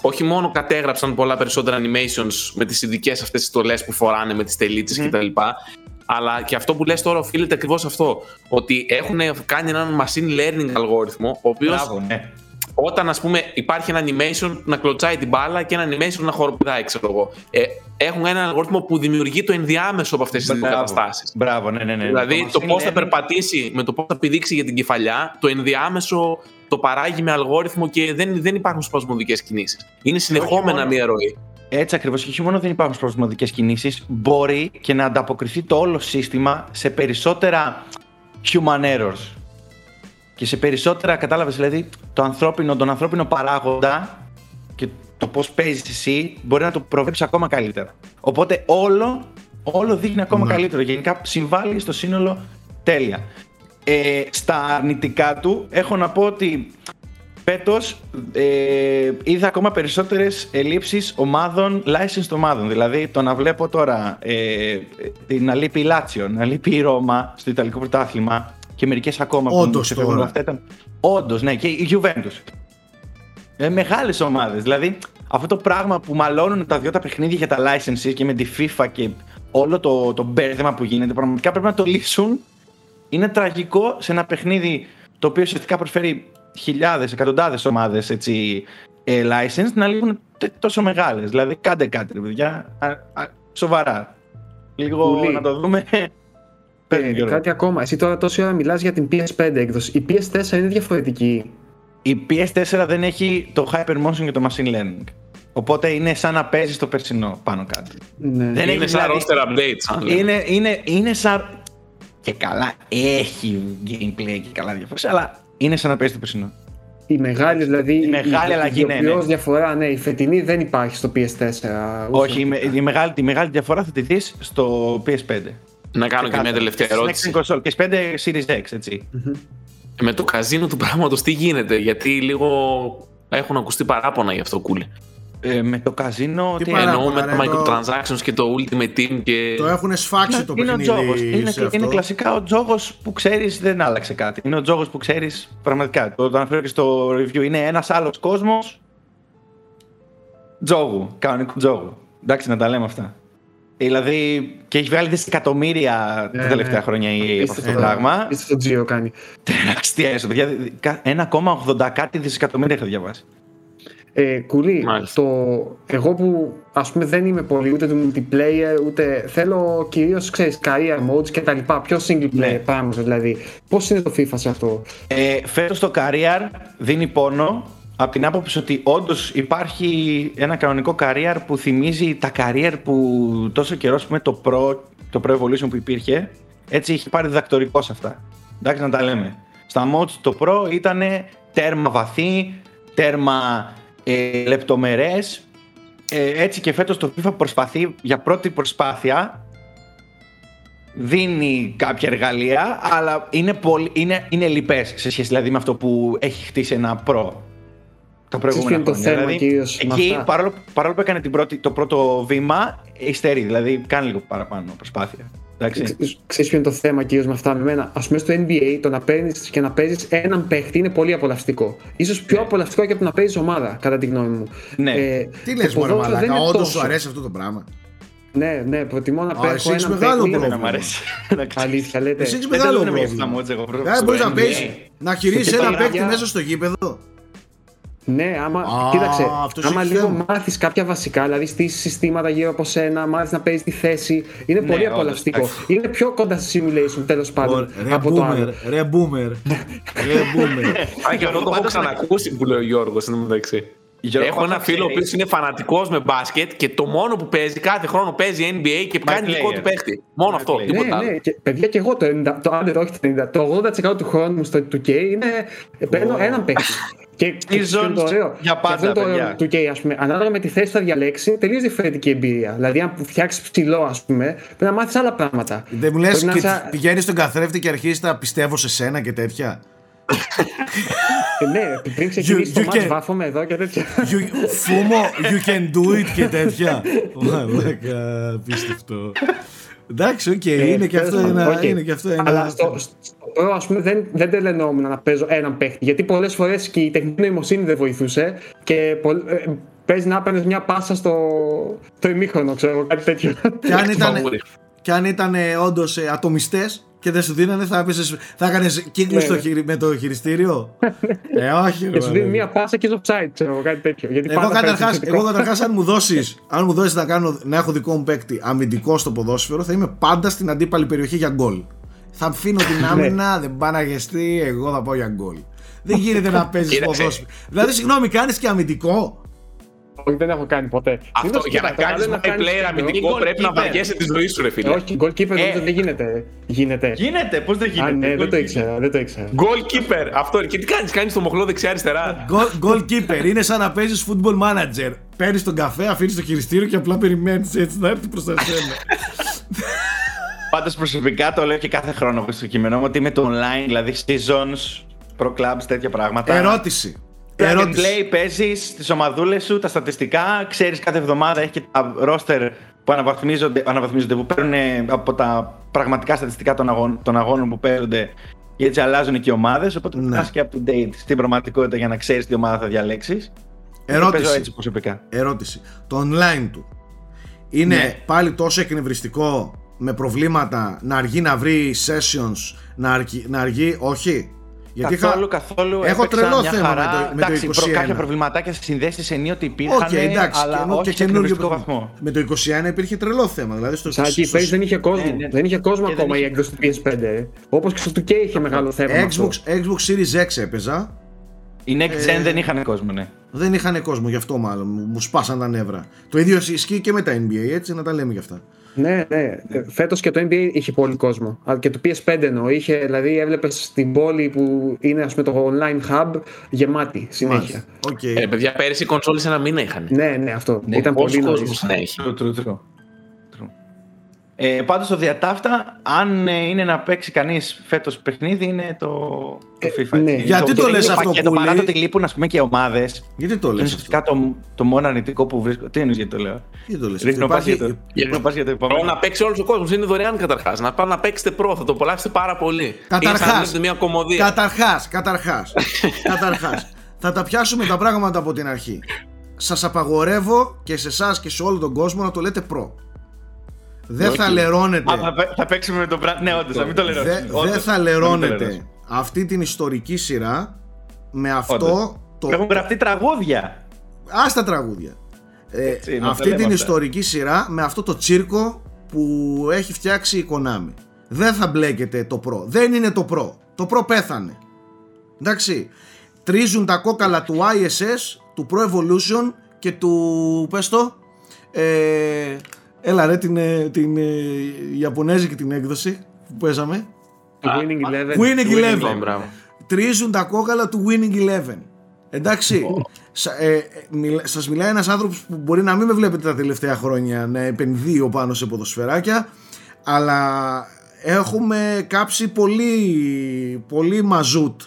όχι μόνο κατέγραψαν πολλά περισσότερα animations με τις ειδικές αυτές τις στολές που φοράνε με τις τελίτσες mm. κτλ. Αλλά και αυτό που λες τώρα οφείλεται ακριβώς αυτό. Ότι έχουν κάνει έναν machine learning αλγόριθμο, ο οποίος ναι όταν ας πούμε υπάρχει ένα animation να κλωτσάει την μπάλα και ένα animation να χοροπηδάει, ξέρω εγώ. Ε, έχουν ένα αλγόριθμο που δημιουργεί το ενδιάμεσο από αυτές τις δύο καταστάσει. Μπράβο, ναι, ναι, ναι. Δηλαδή το, το πώς θα περπατήσει με το πώς θα πηδήξει για την κεφαλιά, το ενδιάμεσο το παράγει με αλγόριθμο και δεν, δεν υπάρχουν σπασμωδικές κινήσεις. Είναι συνεχόμενα μία ροή. Έτσι ακριβώς. Και όχι μόνο δεν υπάρχουν σπασμωδικές κινήσεις, μπορεί και να ανταποκριθεί το όλο σύστημα σε περισσότερα human errors. Και σε περισσότερα, κατάλαβες δηλαδή, το ανθρώπινο, τον ανθρώπινο παράγοντα και το πώς παίζεις εσύ μπορεί να το προβλέψει ακόμα καλύτερα. Οπότε όλο, όλο δείχνει ακόμα Ναι. καλύτερο. Γενικά συμβάλλει στο σύνολο τέλεια. Ε, στα αρνητικά του έχω να πω ότι φέτος ε, είδα ακόμα περισσότερες ελλείψεις ομάδων, licensed ομάδων. Δηλαδή το να βλέπω τώρα ε, την να λείπει η Λάτσιο, να λείπει η Ρώμα στο Ιταλικό Πρωτάθλημα και μερικές ακόμα που Όντως μου ξεφεύγουν. τώρα. Αυτά ήταν... Όντως, ναι, και η Juventus. Ε, μεγάλες ομάδες. Δηλαδή αυτό το πράγμα που μαλώνουν τα δυο τα παιχνίδια για τα licenses και με τη FIFA και όλο το, το μπέρδεμα που γίνεται, πραγματικά πρέπει να το λύσουν. Είναι τραγικό σε ένα παιχνίδι το οποίο ουσιαστικά προσφέρει χιλιάδες, εκατοντάδες ομάδες έτσι, ε, license να λείπουν τε- τόσο μεγάλες. Δηλαδή κάντε κάτι ρε παιδιά, Α, α, σοβαρά. Λίγο Πολύ. να το δούμε. Πες μου, Ε, Γιώργο. κάτι ακόμα. Εσύ τώρα τόση ώρα μιλάς για την PS5 έκδοση. Η PS4 είναι διαφορετική. Η PS4 δεν έχει το Hypermotion και το Machine Learning. Οπότε είναι σαν να παίζει το περσινό πάνω κάτω. Ναι. Δεν Είναι έχει σαν δηλαδή- roster updates, αν λέμε. Είναι, είναι, είναι σαν. Και καλά, έχει gameplay και καλά διαφορές, αλλά είναι σαν να παίζει το περσινό. Η μεγάλη, δηλαδή. Η μεγάλη αλλαγή, ναι, ναι. ιδιοποιώς διαφορά, ναι. Η φετινή δεν υπάρχει στο PS4. Όχι, η, με- η μεγάλη, τη μεγάλη διαφορά θα τη δεις στο PS5. Να κάνω και μια Ξεκάθαρα. τελευταία Στην ερώτηση. Next Gen Console. Και PS5 Series X, έτσι. Με το καζίνο του πράγματος τι γίνεται, γιατί λίγο έχουν ακουστεί παράπονα γι' αυτό κούλι. Ε, με το καζίνο. Τι τι- παρά- Εννοώ με Παράπονα, τα ρε, το- microtransactions και το Ultimate Team και. Το έχουν σφάξει το είναι ο παιχνίδι τζόγος. Είναι, σε είναι αυτό. κλασικά ο τζόγος που ξέρεις δεν άλλαξε κάτι. Είναι ο τζόγος που ξέρεις πραγματικά. Το, το αναφέρω και στο review. Είναι ένας άλλος κόσμος τζόγου. Κανονικού τζόγου. Εντάξει, να τα λέμε αυτά. Δηλαδή, και έχει βγάλει δισεκατομμύρια τα Ναι, τελευταία ναι. χρόνια η EA από αυτό Πίστευτο το πράγμα. Πίστευτο Gio κάνει. Τεράστια έσοδα. παιδιά. Κα- 1,80 κάτι δισεκατομμύρια είχα διαβάσει. Ε, κουλή, Μάλιστα. το, εγώ που ας πούμε δεν είμαι πολύ ούτε του multiplayer ούτε θέλω κυρίως ξέρεις career modes και τα λοιπά πιο single player Ναι. πράγματα δηλαδή πώς είναι το FIFA σε αυτό; Ε, φέτος το career δίνει πόνο από την άποψη ότι όντως υπάρχει ένα κανονικό career που θυμίζει τα career που τόσο καιρό με το Pro, το Pro Evolution που υπήρχε έτσι είχε πάρει διδακτορικό σε αυτά. Εντάξει να τα λέμε. Στα mods το Pro ήταν τέρμα βαθύ, τέρμα ε, λεπτομερές ε, έτσι και φέτος το FIFA προσπαθεί για πρώτη προσπάθεια δίνει κάποια εργαλεία, αλλά είναι, πολύ, είναι, είναι λιπές σε σχέση δηλαδή με αυτό που έχει χτίσει ένα Pro τα προηγούμενα ποιο είναι το χρόνια. θέμα δηλαδή, κυρίως με εκεί αυτά; παρόλο, παρόλο που έκανε την πρώτη, το πρώτο βήμα, υστερεί, δηλαδή κάνει λίγο παραπάνω προσπάθεια. Εντάξει. Ξ- Ξέρεις ποιο είναι το θέμα κυρίως με αυτά με μένα. Ας πούμε στο NBA το να παίρνεις και να παίζεις έναν παίχτη είναι πολύ απολαυστικό. Ίσως πιο απολαυστικό και από το να παίζεις ομάδα, κατά τη γνώμη μου. Ναι. Ε, Τι το λες μωρέ ποδόσφαιρο δεν μαλάκα, είναι όντως σου τόσο. αρέσει αυτό το πράγμα; Ναι, ναι, προτιμώ να Α, παίρνω εσύ έχεις έναν μεγάλο παίχτη. πρόβλημα. Δεν μ' αρέσει. Αλήθεια λέτε. Εσύ έχεις Δεν μεγάλο τελειώνω με πρόβλημα. αυτά mods εγώ, προ- Δεν στο μπορείς να NBA. παίζεις, να χειρίσεις Και ένα τα παίκτη ίδια- μέσα στο γήπεδο. Ναι, άμα, Α, κοίταξε, αυτός άμα έχει λίγο θέμα. μάθεις κάποια βασικά, δηλαδή στήσεις συστήματα γύρω από σένα, μάθεις να παίζεις τη θέση, είναι Ναι, πολύ όντως, απολαυστικό. εντάξει. Είναι πιο κοντά στη simulation τέλος πάντων Ρε από το άλλο. boomer, ρε boomer, ρε boomer. Α, και αυτό το έχω Πάντως, ξανακούσει που λέει ο Γιώργος εν τω μεταξύ. Γιώργο, Έχω ένα θα φίλο ο ξέρεις. οποίος είναι φανατικός με μπάσκετ και το μόνο που παίζει κάθε χρόνο παίζει NBA και κάνει player. δικό του παίχτη. Μόνο αυτό, player. τίποτα Ναι, άλλο. ναι, και, παιδιά και εγώ το 90, το, άντε, όχι το 90, το 80% του χρόνου μου στο 2K είναι παίρνω έναν παίχτη. Και, και αυτό είναι το ωραίο. για Και αυτό είναι πάντα, το ωραίο παιδιά. του 2K, ας πούμε. Ανάλογα με τη θέση που θα διαλέξει, τελείως διαφορετική εμπειρία. Δηλαδή, αν φτιάξεις ψηλό, ας πούμε, πρέπει να μάθεις άλλα πράγματα. Δεν μου λες Πρέπει να και είσαι- πηγαίνεις στον καθρέφτη και αρχίζεις να πιστεύω σε σένα και τέτοια. Ε, ναι, πριν ξεκινήσει You- το you μάτς can- βάφομαι εδώ και τέτοια. You- Φούμο, you can do it και τέτοια. Μαλάκα, πίστευτο. Εντάξει, οκ, είναι και αυτό Ε, τέλος ένα. πάντων, οκ. Είναι και αυτό ένα. Αλλά στο, στο Pro, ας πούμε, δεν, δεν τελενόμουν να παίζω έναν παίχτη. Γιατί πολλές φορές και η τεχνητή νοημοσύνη δεν βοηθούσε και πολλ- ε, παίζει να έπαιρνες μια πάσα στο, στο ημίχρονο, ξέρω εγώ, κάτι τέτοιο. Και αν ήταν, Φαβούρι. και αν ήταν όντως ατομιστές και δεν σου δίνανε, θα, έπαιζες, θα έκανες κύκλου Ναι, ναι. με το χειριστήριο; ε, όχι, ρε. και σου δίνει μαλάκα. μια πάσα και offside, ξέρω εγώ, κάτι τέτοιο. Γιατί Εγώ πάντα παίζεις καταρχάς, θετικό. εγώ καταρχάς αν μου δώσεις, αν μου δώσεις να, κάνω, να έχω δικό μου παίκτη αμυντικό στο ποδόσφαιρο θα είμαι πάντα στην αντίπαλη περιοχή για γκολ. Θα αφήνω την Ναι. άμυνα, δεν πάει να γεστεί, εγώ θα πάω για γκολ. Δεν γίνεται να παίζεις Κοίταξε. ποδόσφαιρο. Δηλαδή, συγγνώμη, κάνεις και αμυντικό. Όχι, δεν έχω κάνει ποτέ. Αυτό Συνήθως, για να κοίτα, κάνεις καλό είναι my player κάνεις- αμυντικό πρέπει να goalkeeper. βαριέσαι τη ζωή σου, ρε φίλε. Όχι, goalkeeper νομίζω δεν γίνεται. Γίνεται. Γίνεται, πώς δεν γίνεται. Α, ναι, δεν το goalkeeper. ήξερα, δεν το ήξερα. Goalkeeper, αυτό. Και τι κάνεις, κάνεις το μοχλό δεξιά-αριστερά. Goal- Goalkeeper είναι σαν να παίζεις football manager. Παίρνεις τον καφέ, αφήνεις το χειριστήριο και απλά περιμένεις έτσι να έρθει προς τα σένα. Πάντως προσωπικά το λέω και κάθε χρόνο στο κείμενό μου ότι είμαι το online, δηλαδή seasons, pro clubs, τέτοια πράγματα. Ερώτηση. Plug and Ερώτηση. play, παίζεις τις ομαδούλες σου, τα στατιστικά, ξέρεις κάθε εβδομάδα έχει και τα roster που αναβαθμίζονται, αναβαθμίζονται που παίρνουν από τα πραγματικά στατιστικά των, αγών, των αγώνων που παίρνονται και έτσι αλλάζουν και οι ομάδες. Οπότε Ναι. ναι. και up to date στην πραγματικότητα για να ξέρεις τι ομάδα θα διαλέξεις. Παίζω Ερώτηση. έτσι προσωπικά. Ερώτηση. Το online του είναι Ναι. πάλι τόσο εκνευριστικό με προβλήματα να αργεί να βρει sessions, να αργεί, να αργεί όχι. Γιατί είχα- καθόλου, καθόλου. έχω έπαιξα τρελό μια θέμα χαρά. με το- με το εντάξει, προ- 21. κάποια προβληματάκια σε συνδέσει ενίοτε υπήρχαν, Οκ, εντάξει, αλλά και, όχι και σε καινούργιο εκνευριστικό πράγμα. βαθμό. Με το 21 υπήρχε τρελό θέμα. Δηλαδή στο, Σαν εκεί στο- πέρυσι δεν είχε κόσμο. Ναι, ναι. Δεν είχε κόσμο Και δεν ακόμα η είχε- έκδοση του PS5. Όπως και στο 2K είχε μεγάλο θέμα. με αυτό. Xbox, Xbox Series X έπαιζα. Οι Next Gen Ε, δεν είχαν κόσμο, ναι. Δεν είχαν κόσμο γι' αυτό μάλλον. Μου, μου σπάσαν τα νεύρα. Το ίδιο ισχύει και με τα NBA, έτσι να τα λέμε γι' αυτά. Ναι, ναι. Φέτος και το NBA είχε πολύ κόσμο. Αλλά και το PS5 εννοώ. Είχε, δηλαδή έβλεπες στην πόλη που είναι ας πούμε, το online hub γεμάτη συνέχεια. Οκ. Ε, παιδιά, πέρυσι οι κονσόλε ένα μήνα είχαν. Ναι, ναι, αυτό. Ναι, Ήταν Πόσος πολύ κόσμος νωρίς. Ε, πάντως το διατάφτα, αν ε, είναι να παίξει κανείς φέτος παιχνίδι, είναι το, το FIFA. ναι. Είναι Γιατί το είναι λες αυτό, πακέτο, Κούλη; Παρά το ότι λείπουν ας πούμε και ομάδες, Γιατί το είναι λες αυτό; ουσιαστικά το, το μόνο αρνητικό που βρίσκω. Τι εννοείς γιατί το λέω; Γιατί το λες Ρίχνω αυτό. πας για το, Υπάρχει- ρίχνω πας για το Προ επόμενο. να παίξει όλος ο κόσμος. Είναι δωρεάν καταρχάς. Να πάτε να παίξετε προ. Θα το απολαύσετε πάρα πολύ. Είναι σαν να Καταρχάς, βλέπετε μια κομμωδία. καταρχάς, καταρχάς, καταρχάς, θα τα πιάσουμε τα πράγματα από την αρχή. Σας απαγορεύω και σε εσάς και σε όλο τον κόσμο να το λέτε προ. Δεν θα λερώνετε, Α, θα, παί- θα παίξουμε με τον brand. Ναι, όντως, να μην το λέω. δε- δεν θα λερώνετε αυτή την ιστορική σειρά με αυτό το... Έχουν γραφτεί τραγούδια. Άστα τραγούδια. Ε, Έτσι, να τα αυτή λέμε την αυτά. ιστορική σειρά με αυτό το τσίρκο που έχει φτιάξει η Konami. Δεν θα μπλέκετε το προ. Δεν είναι το προ. Το προ πέθανε. Εντάξει. Τρίζουν τα κόκαλα του ISS, του Pro Evolution και του. Πες το. Ε, έλα ρε την, ε, την ε, Ιαπωνέζικη την έκδοση που παίζαμε. Το Winning Eleven. Winning Eleven. Eleven, μπράβο. Τρίζουν τα κόκαλα του Winning Eleven. Εντάξει, σα, ε, ε, μιλά- σας μιλάει ένας άνθρωπος που μπορεί να μην με βλέπετε τα τελευταία χρόνια να επενδύω πάνω σε ποδοσφαιράκια αλλά έχουμε κάψει πολύ, πολύ μαζούτ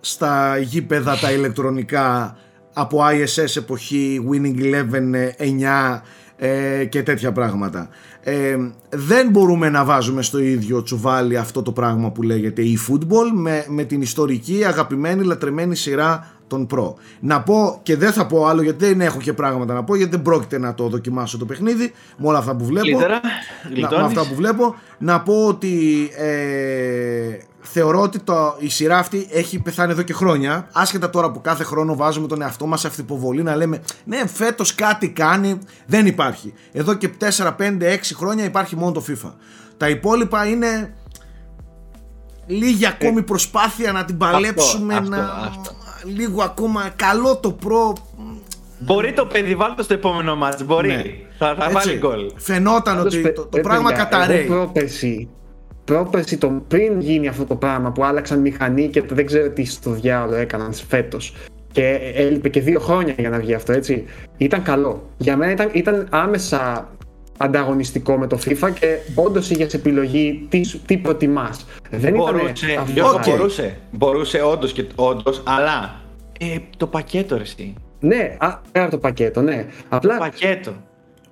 στα γήπεδα τα ηλεκτρονικά από ISS εποχή, Winning Eleven ε, 9 ε, και τέτοια πράγματα. Ε, δεν μπορούμε να βάζουμε στο ίδιο τσουβάλι αυτό το πράγμα που λέγεται e-football με, με την ιστορική αγαπημένη λατρεμένη σειρά των Pro. Να πω και δεν θα πω άλλο γιατί δεν έχω και πράγματα να πω γιατί δεν πρόκειται να το δοκιμάσω το παιχνίδι με όλα αυτά που βλέπω. Καλύτερα. Να, με γλιτώνεις. αυτά που βλέπω να πω ότι ε, θεωρώ ότι το, η σειρά αυτή έχει πεθάνει εδώ και χρόνια άσχετα τώρα που κάθε χρόνο βάζουμε τον εαυτό μας σε αυτοποβολή να λέμε ναι φέτος κάτι κάνει δεν υπάρχει εδώ και 4, 5, 6 χρόνια υπάρχει μόνο το FIFA τα υπόλοιπα είναι λίγη ακόμη προσπάθεια να την παλέψουμε Ε, αυτό, να... αυτό. λίγο ακόμα καλό το προ Μπορεί το παιδί, βάλει το στο επόμενο μάτς. Μπορεί. Ναι. Θα, θα Έτσι. βάλει γκολ. φαινόταν Πάντως, ότι παι- το, το ε, πράγμα παιδιά, καταραίει Εγώ πρόπερση, πρόπερση το, πριν γίνει αυτό το πράγμα που άλλαξαν μηχανή και το δεν ξέρω τι στο διάολο έκαναν φέτος. Και έλειπε και δύο χρόνια για να βγει αυτό, έτσι. Ήταν καλό. Για μένα ήταν, ήταν άμεσα ανταγωνιστικό με το FIFA και όντως είχε επιλογή τι, σου- τι προτιμάς. Δεν Μπορούσε, ήταν Γιώργο, Οκ. μπορούσε. Μπορούσε όντως και όντως, αλλά ε, το πακέτο ρε εσύ. Ναι, α, πέρα από το πακέτο, ναι. Απλά Το πακέτο.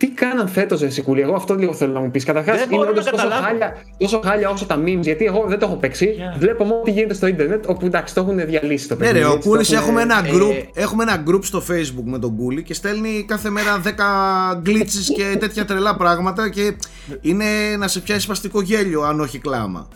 Τι κάναν φέτο, Ρε Σικούλη, εγώ αυτό λίγο θέλω να μου πεις. Καταρχάς, Δεν είναι μπορώ να όντως τόσο καταλάβω. χάλια, τόσο χάλια όσο τα memes, γιατί εγώ δεν το έχω παίξει. Yeah. Βλέπω μόνο τι γίνεται στο Ιντερνετ, όπου εντάξει, το έχουν διαλύσει το Ναι, παιχνίδι. ρε, ο έτσι, το Κούλης έχουν- έχουμε ένα ε, group, έχουμε ένα group στο Facebook με τον Κούλη και στέλνει κάθε μέρα 10 glitches και τέτοια τρελά πράγματα και είναι να σε πιάσει σπαστικό γέλιο, αν όχι κλάμα.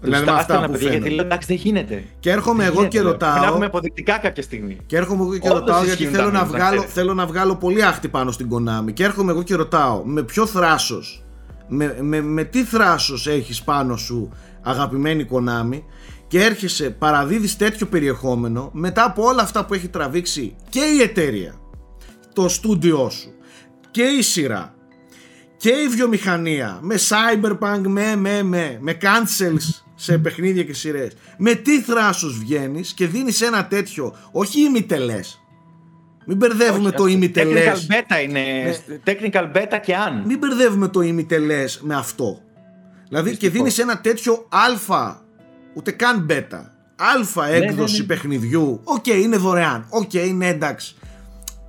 Δηλαδή με Στάθηνα, αυτά που παιδιά, γιατί φαίνονται. λέω εντάξει δεν γίνεται. Και έρχομαι Δεν εγώ γίνεται, και λέω. Πρέπει Να ρωτάω. έχουμε αποδεικτικά κάποια στιγμή. Και έρχομαι εγώ και Όντως ρωτάω γιατί ισχύουν θέλω τα να, memes, να βγάλω, ξέρεις. θέλω να βγάλω πολύ άχτη πάνω στην Konami. Και έρχομαι εγώ και ρωτάω με ποιο θράσος, με, με, με τι θράσος έχεις πάνω σου αγαπημένη Konami και έρχεσαι, παραδίδεις τέτοιο περιεχόμενο μετά από όλα αυτά που έχει τραβήξει και η εταιρεία το στούντιό σου και η σειρά και η βιομηχανία με cyberpunk, με, με, με, με cancels σε παιχνίδια και σειρές με τι θράσος βγαίνεις και δίνεις ένα τέτοιο όχι ημιτελές μην μπερδεύουμε το ημιτελές Technical beta είναι. Technical beta και αν. μην μπερδεύουμε το ημιτελές με αυτό δηλαδή και δίνεις ένα τέτοιο αλφα ούτε καν beta αλφα έκδοση ναι. παιχνιδιού οκ είναι δωρεάν οκ είναι εντάξει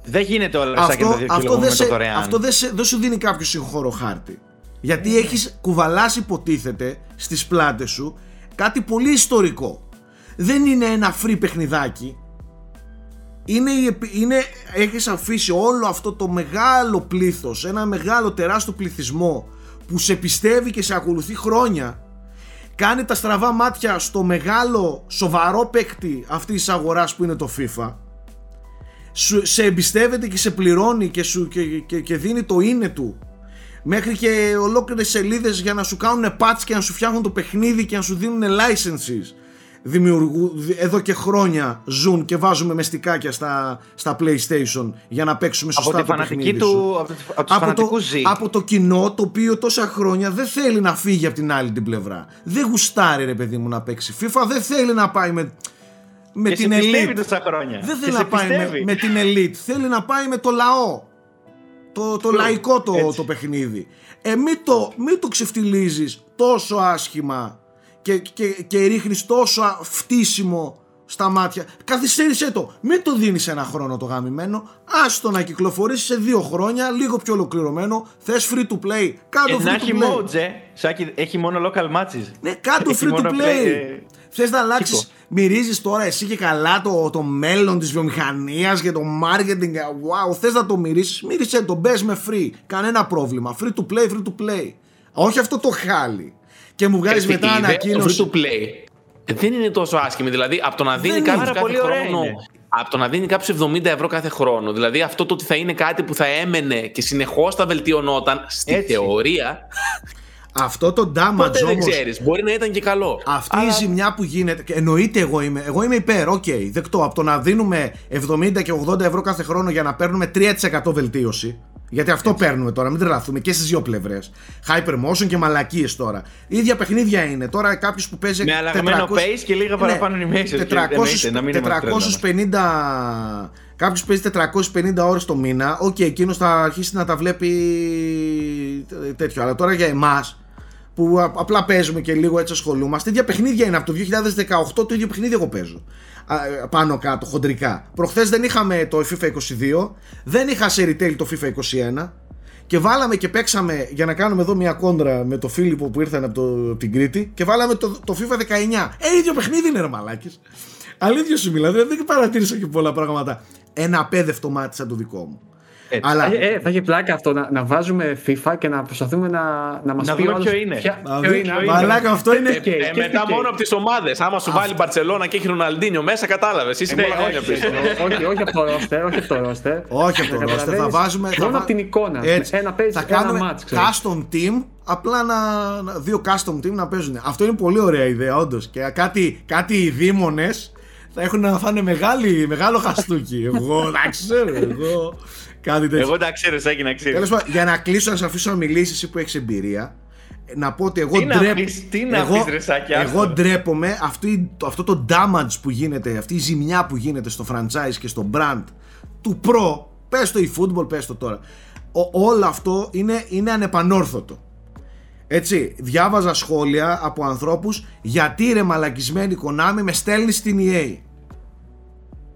Δεν γίνεται όλα αυτά και αυτό, τα δύο αυτό, κιλόγραμμα δεν, με το σε, δωρεάν. αυτό δεν, σε- δεν σου δίνει κάποιο συγχώρο χάρτη. Γιατί έχεις κουβαλάσει υποτίθεται στις πλάτες σου κάτι πολύ ιστορικό. Δεν είναι ένα free παιχνιδάκι. Είναι, η επι- είναι, έχεις αφήσει όλο αυτό το μεγάλο πλήθος, ένα μεγάλο τεράστιο πληθυσμό που σε πιστεύει και σε ακολουθεί χρόνια κάνει τα στραβά μάτια στο μεγάλο σοβαρό παίκτη αυτής της αγοράς που είναι το FIFA σου, σε εμπιστεύεται και σε πληρώνει και, σου, και, και, και δίνει το είναι του μέχρι και ολόκληρες σελίδες για να σου κάνουν patch και να σου φτιάχνουν το παιχνίδι και να σου δίνουν licenses δημιουργού, δι- εδώ και χρόνια ζουν και βάζουμε μεστικάκια στα, στα PlayStation για να παίξουμε σωστά από τη το φανατική παιχνίδι σου. του. Από, τους- από τους από το, φανατικούς ζει. από το κοινό το οποίο τόσα χρόνια δεν θέλει να φύγει από την άλλη την πλευρά. Δεν γουστάρει ρε παιδί μου να παίξει FIFA, δεν θέλει να πάει με, με Και την σε πιστεύει elite. τόσα χρόνια. Δεν Και θέλει σε να πάει με, πιστεύει. με την elite, θέλει να πάει με το λαό. Το, το λαϊκό το, έτσι. το παιχνίδι. Ε, μην το, μην το ξεφτιλίζεις τόσο άσχημα και, και, και ρίχνεις τόσο α- φτύσιμο στα μάτια. Καθυστέρησέ το. Μην το δίνεις ένα χρόνο το γαμημένο. Άστο να κυκλοφορήσει σε δύο χρόνια, λίγο πιο ολοκληρωμένο. Θες free to play. Κάτω Ε, free να to έχει play. modes, ε. Σάκη, έχει μόνο local matches. Ναι, κάτω Έχει free to μόνο play. ε, Θες να αλλάξεις. Κίκο. Μυρίζεις τώρα εσύ και καλά το, το μέλλον της βιομηχανίας και το marketing. Wow, θες να το μυρίσει. Μύρισε το. Μπες με free. Κανένα πρόβλημα. Free to play, free to play. Όχι αυτό το χάλι. Και μου βγάζει Αυτή μετά η ιδέα του ανακοίνωση. free to play δεν είναι τόσο άσχημη. Δηλαδή, από το να δίνει είναι. κάποιος Πάρα κάθε πολύ ωραία χρόνο. είναι. Από το να δίνει κάποιος 70 ευρώ κάθε χρόνο. Δηλαδή, αυτό το ότι θα είναι κάτι που θα έμενε και συνεχώς θα βελτιωνόταν στη Έτσι. θεωρία. Αυτό το damage Ποτέ δεν όμω. ξέρεις. Μπορεί να ήταν και καλό. Αυτή Αλλά η ζημιά που γίνεται. και Εννοείται εγώ είμαι. Εγώ είμαι υπέρ. Οκ, δεκτό. Από το να δίνουμε 70 και 80 ευρώ κάθε χρόνο για να παίρνουμε 3% βελτίωση. Γιατί αυτό παίρνουμε τώρα, μην τρελαθούμε και στις δύο πλευρές. Hypermotion και μαλακίες τώρα. ίδια παιχνίδια είναι. Τώρα κάποιος που παίζει. Με αλλαγμένο pace και λίγα παραπάνω animation. Και 400, εννοείται, να μην είμαστε 450. Κάποιος παίζει 450 ώρες το μήνα. Οκ, εκείνος θα αρχίσει να τα βλέπει τέτοιο. Αλλά τώρα για εμάς που α- απλά παίζουμε και λίγο έτσι ασχολούμαστε. ίδια παιχνίδια είναι από το 2018 το ίδιο παιχνίδι εγώ παίζω. Α, ε, πάνω κάτω, χοντρικά. Προχθές δεν είχαμε το FIFA 22, δεν είχα σε retail το FIFA 21 και βάλαμε και παίξαμε για να κάνουμε εδώ μια κόντρα με το Φίλιππο που ήρθαν από, το, από την Κρήτη και βάλαμε το, το FIFA 19. Ε, ίδιο παιχνίδι είναι ρε μαλάκες. Αλήθεια σου μιλάω, δηλαδή δεν παρατήρησα και πολλά πράγματα. Ένα απέδευτο μάτι σαν το δικό μου. Έτσι. Αλλά Ε, ε, θα έχει πλάκα αυτό να, να βάζουμε FIFA και να προσπαθούμε να, να μας Να πει δούμε ο άλλος ποιο είναι. ποια- Να ποιο δει- είναι. Μαλάκα, αυτό είναι. Ε, Ε, και μετά σκέφτηκε. μόνο από τις ομάδες. Άμα σου βάλει Μπαρσελόνα και έχει Ροναλντίνιο μέσα, κατάλαβες. Είσαι Ναι, πολλά χρόνια όχι, πίσω. όχι, όχι από το ρόστερ, όχι από το ρόστερ. Όχι από το Να roster, θα καταλαβαίνεις βάζουμε. θα Μόνο βά- από την εικόνα. Έτσι. Ένα παίζει, θα ένα κάνουμε μάτς, ξέρεις. custom team, απλά να, να- δύο custom team να παίζουν. Αυτό είναι πολύ ωραία ιδέα, όντως. Και κάτι, κάτι οι δήμονες θα έχουν να φάνε μεγάλη, μεγάλο χαστούκι. εγώ, εντάξει, ξέρω, εγώ. Κάτι τέτοιο. Εγώ τα ξέρω, Σάκη, να ξέρει. Τέλος πάντων, για να κλείσω, να σε αφήσω να μιλήσεις εσύ που έχεις εμπειρία, να πω ότι εγώ Τι να ντρέπ- πεις, τι να εγώ, πεις, ρε Σάκη, εγώ άστο. ντρέπομαι αυτή, το- αυτό το damage που γίνεται, αυτή η ζημιά που γίνεται στο franchise και στο brand του Pro, πες το eFootball, πες το τώρα. Ο- όλο αυτό είναι, είναι ανεπανόρθωτο. Έτσι, διάβαζα σχόλια από ανθρώπους γιατί ρε μαλακισμένη Konami με στέλνεις στην EA.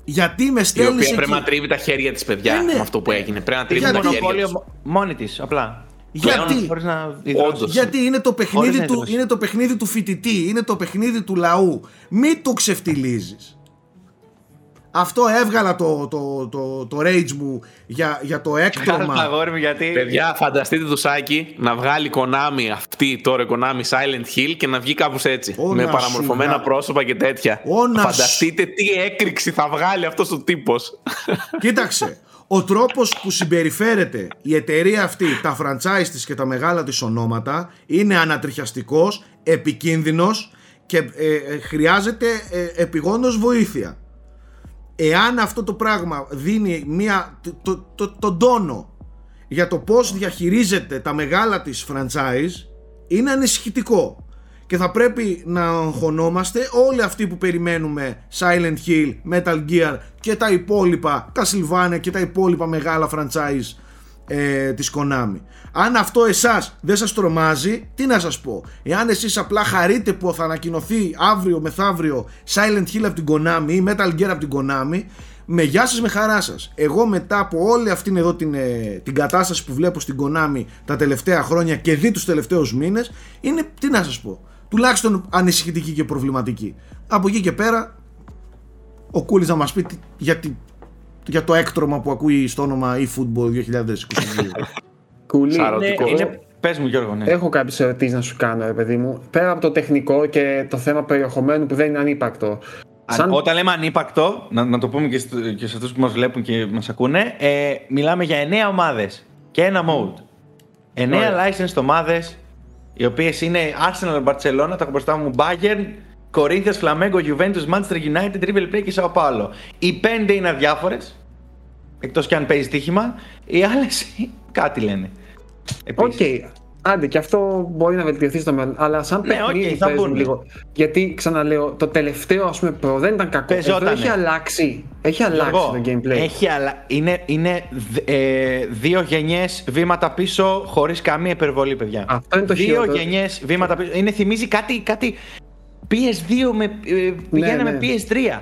Γιατί με Η στέλνεις οποία εκεί; πρέπει να τρίβει τα χέρια της, παιδιά. Ε, ναι. Με αυτό που έγινε. Πρέπει να τρίβει Γιατί- τα χέρια μονοπόλιο της. μόνη της, απλά. Γιατί; Χωρίς να Όντως. ιδρώσει. Γιατί είναι το, παιχνίδι Χωρίς να του, ιδρώσει. είναι το παιχνίδι του φοιτητή, είναι το παιχνίδι του λαού. Μην το ξεφτιλίζεις. Αυτό έβγαλα το, το, το, το rage μου για, για το Καλά, έκτομα. αγόρι μου, γιατί. Παιδιά, φανταστείτε το Σάκη να βγάλει Konami αυτή τώρα Konami Silent Hill και να βγει κάπως έτσι. Ω, με να παραμορφωμένα σου βγα- πρόσωπα και τέτοια. Ω, να Φανταστείτε τι έκρηξη θα βγάλει αυτός ο τύπος. Κοίταξε, ο τρόπος που συμπεριφέρεται η εταιρεία αυτή, τα franchise της και τα μεγάλα της ονόματα είναι ανατριχιαστικός, επικίνδυνος και ε, ε, χρειάζεται ε, επιγόντως βοήθεια. Εάν αυτό το πράγμα δίνει μια, το, το, το, τον τόνο για το πώς διαχειρίζεται τα μεγάλα της franchise είναι ανησυχητικό. Και θα πρέπει να αγχωνόμαστε όλοι αυτοί που περιμένουμε Silent Hill, Metal Gear και τα υπόλοιπα Castlevania και τα υπόλοιπα μεγάλα franchise ε, της Konami. Αν αυτό εσάς δεν σας τρομάζει, τι να σας πω. Εάν εσείς απλά χαρείτε που θα ανακοινωθεί αύριο μεθαύριο Silent Hill από την Konami ή Metal Gear από την Konami, με γεια σας με χαρά σας. Εγώ μετά από όλη αυτήν εδώ την, ε, την κατάσταση που βλέπω στην Konami τα τελευταία χρόνια και δει τους τελευταίους μήνες, είναι, τι να σας πω, τουλάχιστον ανησυχητική και προβληματική. Από εκεί και πέρα, ο Κούλης να μας πει τι, για, για το έκτρωμα που ακούει στο όνομα eFootball 2022. Κούλη, είναι, είναι, πες μου Γιώργο, ναι. Έχω κάποιες ερωτήσεις να σου κάνω, ρε παιδί μου. Πέρα από το τεχνικό και το θέμα περιεχομένου που δεν είναι ανύπαρκτο. Σαν... Όταν λέμε ανύπαρκτο, να, να το πούμε και, στο, και σε αυτούς που μας βλέπουν και μας ακούνε, ε, μιλάμε για 9 ομάδες και ένα mode. 9 licensed ομάδες, οι οποίες είναι Arsenal, Barcelona, τα έχω μπροστά μου, Bayern, Corinthians, Flamengo, Juventus, Manchester United, River Plate και Sao Paulo. Οι πέντε είναι αδιάφορες, εκτός και αν παίζεις στοίχημα, οι άλλες κάτι λένε. OK. Okay. Άντε, και αυτό μπορεί να βελτιωθεί στο μέλλον. Αλλά σαν ναι, παιχνίδι okay, παίζουν λίγο. Γιατί ξαναλέω, το τελευταίο ας πούμε Pro δεν ήταν κακό. Εδώ έχει αλλάξει. Έχει αλλάξει το gameplay. Έχει αλλα... Είναι, είναι ε, δύο γενιές βήματα πίσω χωρίς καμία υπερβολή, παιδιά. Αυτό είναι το Δύο γενιές βήματα πίσω. Είναι, θυμίζει κάτι, κάτι PS2 με, ε, πηγαίναμε ναι, ναι. PS3.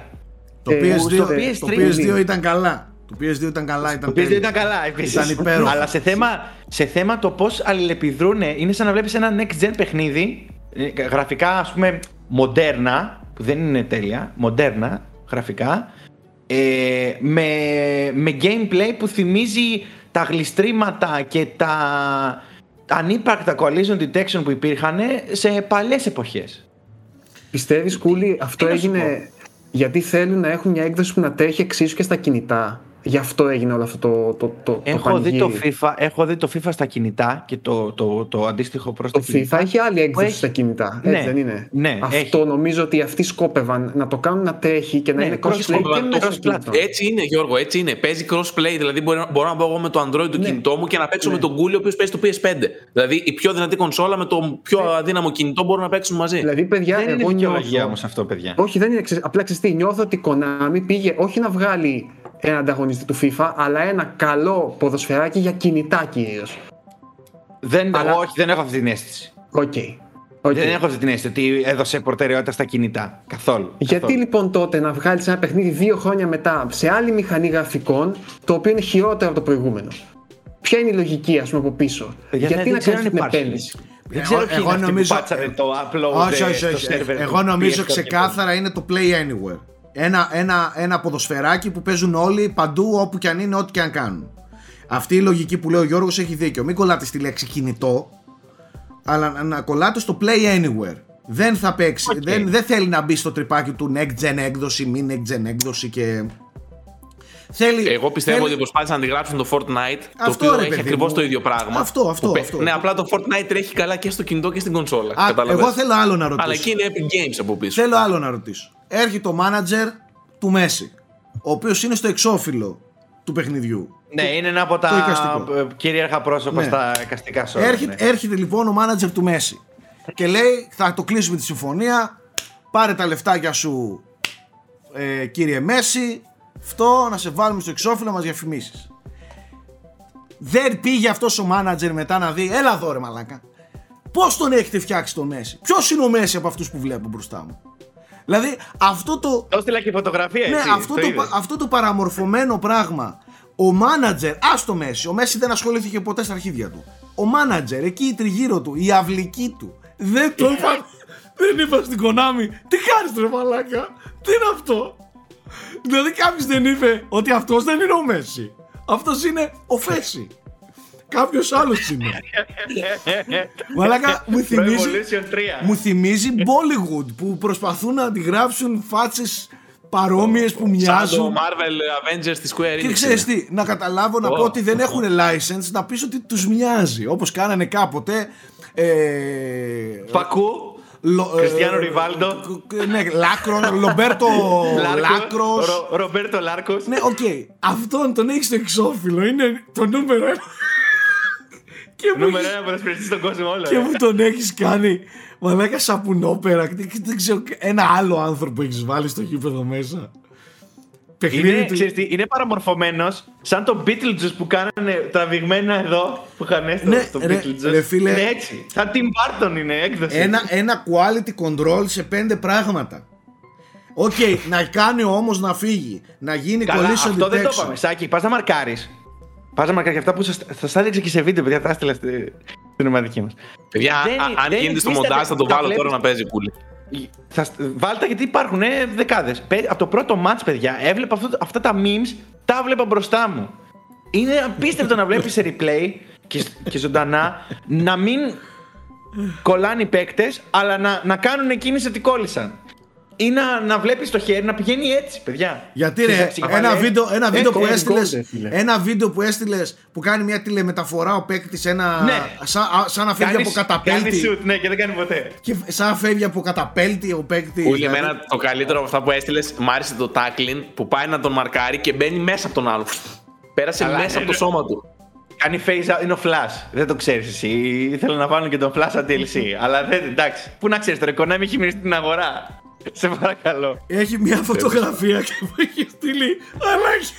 Το, ε, PS2, το, PS3, το PS2 ήταν καλά. Το PS2 ήταν καλά. Ήταν το PS2 ήταν καλά, επίσης. Ήταν υπέροχο. Αλλά σε θέμα, σε θέμα το πώς αλληλεπιδρούν, είναι σαν να βλέπεις ένα next gen παιχνίδι. Ε, γραφικά, ας πούμε, μοντέρνα, που δεν είναι τέλεια, μοντέρνα γραφικά. Ε, με, με gameplay που θυμίζει τα γλιστρήματα και τα ανύπαρκτα collision detection που υπήρχαν σε παλιές εποχές. Πιστεύεις Κούλη αυτό έγινε γιατί θέλουν να έχουν μια έκδοση που να τρέχει εξίσου και στα κινητά; Γι' αυτό έγινε όλο αυτό το, το, το, έχω, δει το FIFA, έχω δει το FIFA στα κινητά και το, το, το αντίστοιχο προς το FIFA. FIFA έχει άλλη έκδοση στα κινητά. Έτσι ναι, δεν είναι; Ναι, αυτό έχει. νομίζω ότι αυτοί σκόπευαν να το κάνουν να τρέχει και να ναι, είναι crossplay και crossplay. Έτσι είναι, Γιώργο, έτσι είναι. Παίζει crossplay. Δηλαδή μπορώ, μπορώ να μπω εγώ με το Android του ναι. κινητό μου και να παίξω ναι. με τον Google ο οποίος παίζει το PS5. Δηλαδή η πιο δυνατή κονσόλα με το πιο ναι. αδύναμο κινητό μπορούν να παίξουν μαζί. Δηλαδή, παιδιά, δεν εγώ είναι δικαιολογία όμως αυτό, παιδιά. Όχι, δεν είναι. Απλά ξέρεις νιώθω ότι η Konami πήγε όχι να βγάλει ένα ανταγωνιστή του FIFA, αλλά ένα καλό ποδοσφαιράκι για κινητά κυρίω. Δεν, αλλά... Όχι, δεν έχω αυτή την αίσθηση. Okay. Okay. Δεν έχω αυτή την αίσθηση ότι έδωσε προτεραιότητα στα κινητά. Καθόλου. Γιατί λοιπόν τότε να βγάλεις ένα παιχνίδι δύο χρόνια μετά σε άλλη μηχανή γραφικών, το οποίο είναι χειρότερο από το προηγούμενο. Ποια είναι η λογική, ας πούμε, από πίσω; Γιατί να κάνεις την επένδυση; Δεν ξέρω εγώ, νομίζω, το upload όχι, όχι, όχι. Εγώ νομίζω ξεκάθαρα είναι το Play Anywhere ένα, ένα, ένα ποδοσφαιράκι που παίζουν όλοι παντού όπου και αν είναι, ό,τι και αν κάνουν. Αυτή η λογική που λέει ο Γιώργος έχει δίκιο. Μην κολλάτε στη λέξη κινητό, αλλά να κολλάτε στο play anywhere. Δεν θα παίξει, δεν, δεν θέλει να μπει στο τρυπάκι του next gen έκδοση, μη next gen έκδοση και... Θέλει, Εγώ πιστεύω θέλει... ότι προσπάθησαν να αντιγράψουν το Fortnite, αυτό, το οποίο έχει ακριβώς το ίδιο πράγμα. Αυτό, αυτό, αυτό. Ναι, απλά το Fortnite τρέχει καλά και στο κινητό και στην κονσόλα. Α, εγώ θέλω άλλο να ρωτήσω. Αλλά εκεί είναι Epic Games από πίσω. Θέλω άλλο να ρωτήσω έρχεται ο μάνατζερ του Μέση, ο οποίος είναι στο εξώφυλλο του παιχνιδιού. Ναι, είναι ένα από τα κυρίαρχα πρόσωπα ναι. στα εικαστικά σώματα. Έρχεται, ναι. έρχεται λοιπόν ο μάνατζερ του Μέση και λέει θα το κλείσουμε τη συμφωνία, πάρε τα λεφτάκια σου ε, κύριε Μέση, αυτό να σε βάλουμε στο εξώφυλλο να μας διαφημίσεις. Δεν πήγε αυτός ο μάνατζερ μετά να δει, έλα εδώ ρε μαλάκα, πώς τον έχετε φτιάξει το Μέση, ποιος είναι ο Μέση από αυτούς που βλέπω μπροστά μου; Δηλαδή αυτό το. Το έστειλα και φωτογραφία ναι, έτσι. αυτό, το, αυτό το παραμορφωμένο πράγμα. Ο μάνατζερ, ας το Μέση, ο Μέση δεν ασχολήθηκε ποτέ στα αρχίδια του. Ο μάνατζερ, εκεί η τριγύρω του, η αυλική του. Δεν το είπα. δεν είπα στην Κονάμι, τι κάνεις ρε μαλάκα, τι είναι αυτό; Δηλαδή κάποιος δεν είπε ότι αυτός δεν είναι ο Μέση. Αυτός είναι ο Φέση. Κάποιος άλλος είναι. Μαλάκα μου θυμίζει. μου θυμίζει Bollywood που προσπαθούν να αντιγράψουν φάτσες παρόμοιες που μοιάζουν. το Marvel Avengers της Square Enix. Και ξέρει τι, να καταλάβω να πω ότι δεν έχουν license, να πεις ότι τους μοιάζει. Όπως κάνανε κάποτε. Ε, Φακού. Λο- ε, Κριστιανό Ριβάλντο. Ναι, Λάκρο, Λομπέρτο Λάκρος. Ρο- Ρομπέρτο Λάρκος. Ναι, οκ. Αυτόν τον έχεις στο εξώφυλλο. Είναι το νούμερο ένα. Και μου, Νούμερο ένα ποδοσφαιριστή στον κόσμο όλο. και ε. μου τον έχεις κάνει. Μαλάκα σαπουνόπερα. Δεν, δεν ξέρω ένα άλλο άνθρωπο έχεις βάλει στο γήπεδο μέσα. Παιχνίδι Είναι, του. ξέρεις τι, είναι παραμορφωμένος σαν το Beetlejuice που κάνανε τραβηγμένα εδώ που είχαν στο, Ναι, στο ρε- Beetlejuice. ρε φίλε. Είναι έτσι. Σαν Tim Burton είναι έκδοση. Ένα, ένα quality control σε πέντε πράγματα. Οκ, να κάνει όμως να φύγει. Να γίνει Καλά, collision αυτό δεν το detection. είπαμε. Σάκη, πας να μαρκάρεις. Πας να μαρκάρεις αυτά που σας, θα σας έδειξα και σε βίντεο, παιδιά, τα έστειλα στη, στην ομαδική μας. Παιδιά, Δεν α- είναι- αν δεν γίνεται στο υφίσταται- μοντάζ θα το τα βάλω τώρα βλέπεις- να παίζει πουλί. Θα, σ- βάλτε γιατί υπάρχουν ε, δεκάδες. Παι- Από το πρώτο match, παιδιά, έβλεπα αυτό, αυτά τα memes, τα βλέπα μπροστά μου. Είναι απίστευτο να βλέπεις σε replay και, σ- και ζωντανά να μην κολλάνε οι παίκτες, αλλά να, να κάνουν κίνηση ότι κόλλησαν. Ή να, να βλέπεις το χέρι να πηγαίνει έτσι, παιδιά. Γιατί Στις ρε, αξιχαλές. ένα βίντεο, ένα βίντεο που gold, έστειλες, gold, ρε φίλε. ένα βίντεο που έστειλες που κάνει μια τηλεμεταφορά ο παίκτης ένα. Ναι. Σαν, α, σαν να φεύγει Κάνει- από καταπέλτη. Κάνεις shoot, ναι, και δεν κάνει ποτέ. Και σαν να φεύγει από καταπέλτη ο παίκτης. Πουλί, εμένα το καλύτερο από αυτά που έστειλες, μ' άρεσε το tackling που πάει να τον μαρκάρει και μπαίνει μέσα από τον άλλο. Πέρασε Αλλά, μέσα ναι, από το ναι. σώμα του. Κάνει face out, είναι ο Flash. Δεν το ξέρεις εσύ. Ήθελα να βάλουν και τον Flash σαν DLC. αλλά δεν, εντάξει. Πού να ξέρεις τώρα, η Konami έχει μείνει στην αγορά. Σε παρακαλώ. Έχει μια φωτογραφία και μου έχει στείλει. Αλάχη.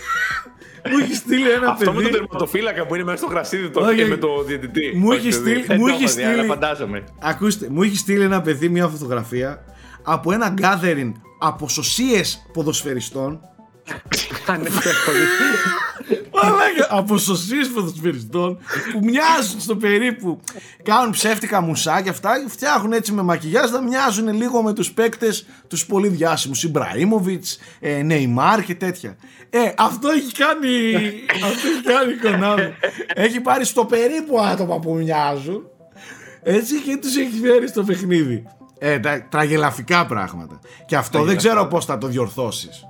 μου έχει στείλει ένα Αυτό με παιδί. τον τερματοφύλακα που είναι μέσα στο γρασίδι το Όχι, και όχι. με το διαιτητή. Μου Όχι, έχει παιδί. στείλει- Δεν Μου το έχει έχω δει, αλλά στείλει- φαντάζομαι. Ακούστε, μου έχει στείλει ένα παιδί μια φωτογραφία από ένα gathering αποσωσίες ποδοσφαιριστών Μαλάκα, αποσωσίες ποδοσφαιριστών που μοιάζουν στο περίπου. Κάνουν ψεύτικα μουσάκια αυτά και φτιάχνουν έτσι με μακιγιάζ να μοιάζουν λίγο με τους παίκτες τους πολύ διάσημους. Ιμπραήμοβιτς, ε, Νεϊμάρ και τέτοια. Ε, αυτό έχει κάνει, αυτό έχει κάνει η Konami. Έχει πάρει στο περίπου άτομα που μοιάζουν έτσι και τους έχει φέρει στο παιχνίδι. Ε, τα, τραγελαφικά πράγματα. Και αυτό δεν ξέρω πώς θα το διορθώσεις.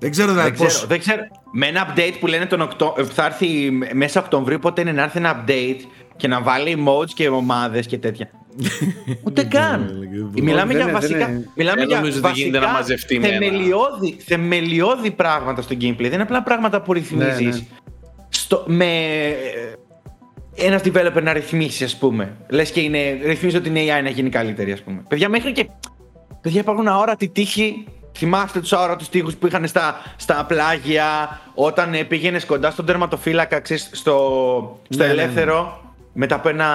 Δεν ξέρω δηλαδή Δεν πώς... ξέρω, δεν ξέρω. Με ένα update που λένε τον Οκτώ... ε, θα έρθει μέσα Οκτωβρίου, πότε είναι να έρθει ένα update και να βάλει modes και ομάδες και τέτοια. Ούτε καν. Μιλάμε δεν για είναι, δεν βασικά, είναι. μιλάμε Δεν για νομίζω ότι γίνεται βασικά να μαζευτεί με ένα. θεμελιώδη, θεμελιώδη πράγματα στο gameplay. Δεν είναι απλά πράγματα που ρυθμίζεις Ναι, ναι. στο, με ε, ένας developer να ρυθμίσει, ας πούμε. Λες και είναι, ρυθμίζει ότι είναι AI να γίνει καλύτερη, ας πούμε. Παιδιά, μέχρι και. Παιδιά, υπάρχουν αόρατοι τείχοι. Θυμάστε τους αόρατους τείχου που είχαν στα, στα πλάγια όταν ε, πήγαινες κοντά στον τερματοφύλακα, ξέρεις, στο, στο Ναι, ναι, ναι. ελεύθερο, μετά από ένα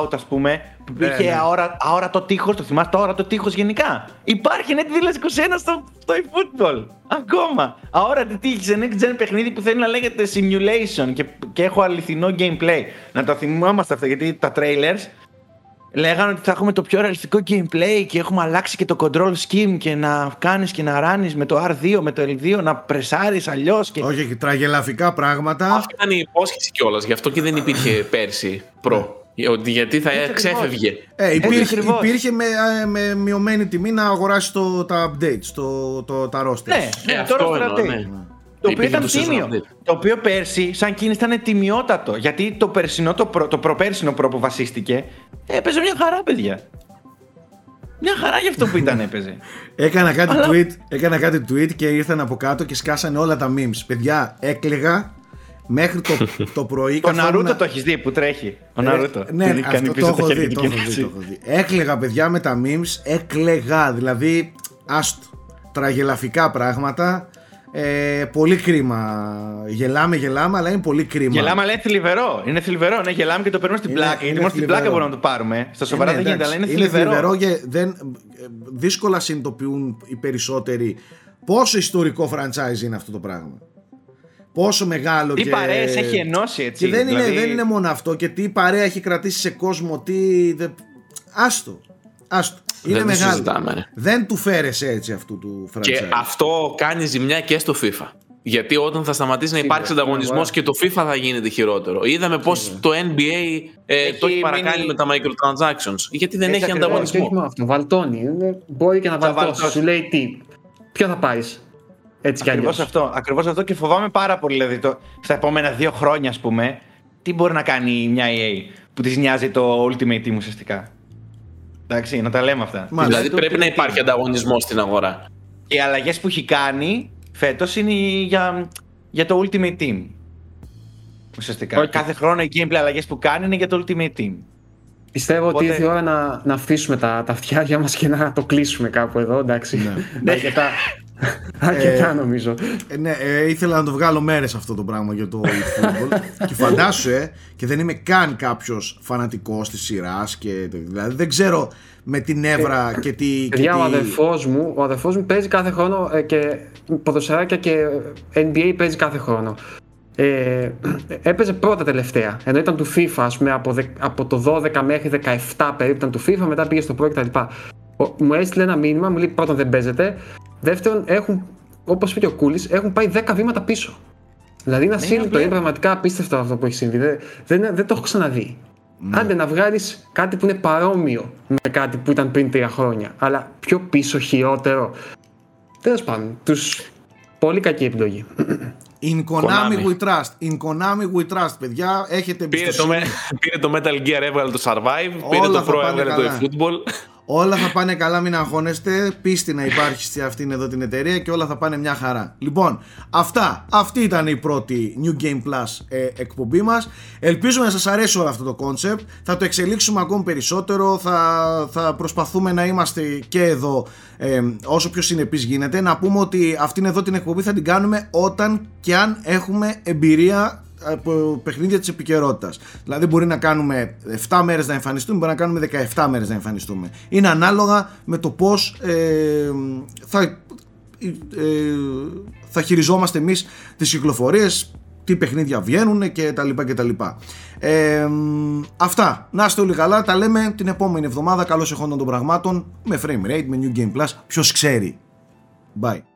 out, ας πούμε, που Ναι, είχε ναι. αόρα, αόρατο τείχος. Το θυμάστε, αόρατο τείχος γενικά. Υπάρχει Net Village 21 στο, στο eFootball. Ακόμα. Αόρατη τύχη σε next gen παιχνίδι που θέλει να λέγεται simulation και, και έχω αληθινό gameplay. Να το θυμόμαστε αυτά γιατί τα trailers λέγανε ότι θα έχουμε το πιο ρεαλιστικό gameplay και έχουμε αλλάξει και το control scheme και να κάνεις και να ράνεις με το R2, με το L2, να πρεσάρεις αλλιώς και... Όχι, όχι, τραγελαφικά πράγματα. Αυτή ήταν η υπόσχεση κιόλας, γι' αυτό και δεν υπήρχε πέρσι προ. Ότι γιατί θα ακριβώς. ξέφευγε. Ε, Έτσι υπήρχε, ακριβώς. υπήρχε με, ε, με μειωμένη τιμή να αγοράσεις το, τα updates, το, το, τα rosters. Ναι, ναι, Ε, τώρα αυτό στο εννοώ, update. ναι. Το οποίο Υπήρχε ήταν το season τίμιο. update. Το οποίο πέρσι, σαν κίνηση, ήταν τιμιότατο. Γιατί το περσινό, το, προ, το προπέρσινο προ που βασίστηκε, έπαιζε μια χαρά, παιδιά. Μια χαρά για αυτό που ήταν, έπαιζε. Έκανα κάτι, Αλλά- tweet, έκανα κάτι tweet και ήρθαν από κάτω και σκάσανε όλα τα memes. Παιδιά, έκλεγα μέχρι το, το πρωί. Ο καθόμουν Ναρούτο να- το έχεις δει που τρέχει. Ο Ε, Ναρούτο. Ναι, Που κάνει αυτό το πίσω τα έχω χέρια δει, του το και έχω δει, έτσι. το έχω δει. Έκλεγα, παιδιά, με τα memes. Έκλεγα, δηλαδή, άστο. Τραγελαφικά πράγματα. Ε, πολύ κρίμα. Γελάμε, γελάμε, αλλά είναι πολύ κρίμα. Γελάμε, αλλά είναι θλιβερό. Είναι θλιβερό. Ναι, γελάμε και το παίρνουμε στην Είναι- πλάκα. είναι Γιατί μόνο στην θλιβερό. πλάκα μπορούμε να το πάρουμε. Στα Ε, σοβαρά ναι, δεν γίνεται, αλλά εντάξει, είναι θλιβερό. και δεν, ε, δύσκολα συνειδητοποιούν οι περισσότεροι πόσο ιστορικό franchise είναι αυτό το πράγμα. Πόσο μεγάλο Τι και... παρέες έχει ενώσει έτσι. Και δεν, είναι, δηλαδή- δεν είναι μόνο αυτό και τι παρέα έχει κρατήσει σε κόσμο, τι... δε- Άστο. Άστο. Είναι Δεν το μεγάλο. συζητάμε, ναι. Δεν του φέρεσαι έτσι αυτού του franchise. Και αυτό κάνει ζημιά και στο FIFA. Γιατί όταν θα σταματήσει να υπάρξει Σίγουρα, ανταγωνισμός σίγουρα. και το FIFA θα γίνεται χειρότερο. Είδαμε πώς το NBA ε, Έχει το έχει παρακάνει μείνει- με τα microtransactions. Γιατί δεν Έτσι έχει ακριβώς. Και ανταγωνισμό. όχι μόνο αυτό, βαλτώνει. Είναι- Μπορεί και να Θα βαλτώσει. βαλτώσει. Σου λέει τι. Ποιο θα πάρεις; Έτσι κι αλλιώς. Ακριβώς αυτό, ακριβώς αυτό και φοβάμαι πάρα πολύ. Δηλαδή, το, στα επόμενα δύο χρόνια, ας πούμε, τι μπορεί να κάνει μια EA που της νοιάζει το Ultimate Team ουσιαστικά; Εντάξει, να τα λέμε αυτά. Μάλιστα. Δηλαδή πρέπει να υπάρχει ανταγωνισμός στην αγορά. Και οι αλλαγές που έχει κάνει φέτος είναι για, για το Ultimate Team. Ουσιαστικά. Όχι. Κάθε χρόνο οι gameplay αλλαγές που κάνει είναι για το Ultimate Team. Πιστεύω Οπότε- ότι ήρθε η ώρα να, να αφήσουμε τα, τα αυτιάρια μας και να το κλείσουμε κάπου εδώ, εντάξει. Ναι. αρκετά, αρκετά νομίζω. Ε, ναι, ε, ήθελα να το βγάλω μέρες αυτό το πράγμα για το eFootball και φαντάσου ε, και δεν είμαι καν κάποιος φανατικός της σειράς και, δηλαδή δεν ξέρω με την νεύρα και τι... και Παιδιά, ο τι- αδερφός μου, ο αδερφός μου παίζει κάθε χρόνο ε, και ποδοσφαιράκια και NBA παίζει κάθε χρόνο. Ε, έπαιζε πρώτα τελευταία, ενώ ήταν του FIFA, ας πούμε, από, δε- από το 12 μέχρι 17 περίπου ήταν του FIFA, μετά πήγε στο Pro κτλ. Ο- Μου έστειλε ένα μήνυμα, μου λέει πρώτον δεν παίζεται, δεύτερον έχουν, όπως είπε και ο Κούλης, έχουν πάει 10 βήματα πίσω. Δηλαδή είναι ασύλληπτο, ναι. είναι πραγματικά απίστευτο αυτό που έχει συμβεί. Δεν, δεν, δεν το έχω ξαναδεί. Άντε να βγάλεις κάτι που είναι παρόμοιο με κάτι που ήταν πριν τρία χρόνια. Αλλά πιο πίσω, χειρότερο. Τέλος πάντων, τους. Πολύ κακή επιλογή. In Konami, Konami. we trust. In Konami we trust, παιδιά. Έχετε Πήρε το, εμπιστοσύνη. με- πήρε το Metal Gear, έβγαλε το Survive. Πήρε Όλα το θα Pro, πάνε έβγαλε το καλά. eFootball. Όλα θα πάνε καλά, μην αγχώνεστε. Πίστη να υπάρχει σε αυτήν εδώ την εταιρεία και όλα θα πάνε μια χαρά. Λοιπόν, αυτά. Αυτή ήταν η πρώτη New Game Plus ε, εκπομπή μας. Ελπίζουμε να σας αρέσει όλο αυτό το concept. Θα το εξελίξουμε ακόμη περισσότερο. Θα, θα προσπαθούμε να είμαστε και εδώ ε, όσο πιο συνεπείς γίνεται. Να πούμε ότι αυτήν εδώ την εκπομπή θα την κάνουμε όταν και αν έχουμε εμπειρία από παιχνίδια της επικαιρότητας. Δηλαδή μπορεί να κάνουμε 7 μέρες να εμφανιστούμε, μπορεί να κάνουμε 17 μέρες να εμφανιστούμε. Είναι ανάλογα με το πώς ε, θα, ε, θα χειριζόμαστε εμείς τις κυκλοφορίες, τι παιχνίδια βγαίνουν και τα λοιπά και τα λοιπά. Ε, αυτά. Να είστε όλοι καλά. Τα λέμε την επόμενη εβδομάδα. Καλώς εχόντων των πραγμάτων με frame rate, με New Game Plus. Ποιος ξέρει. Bye.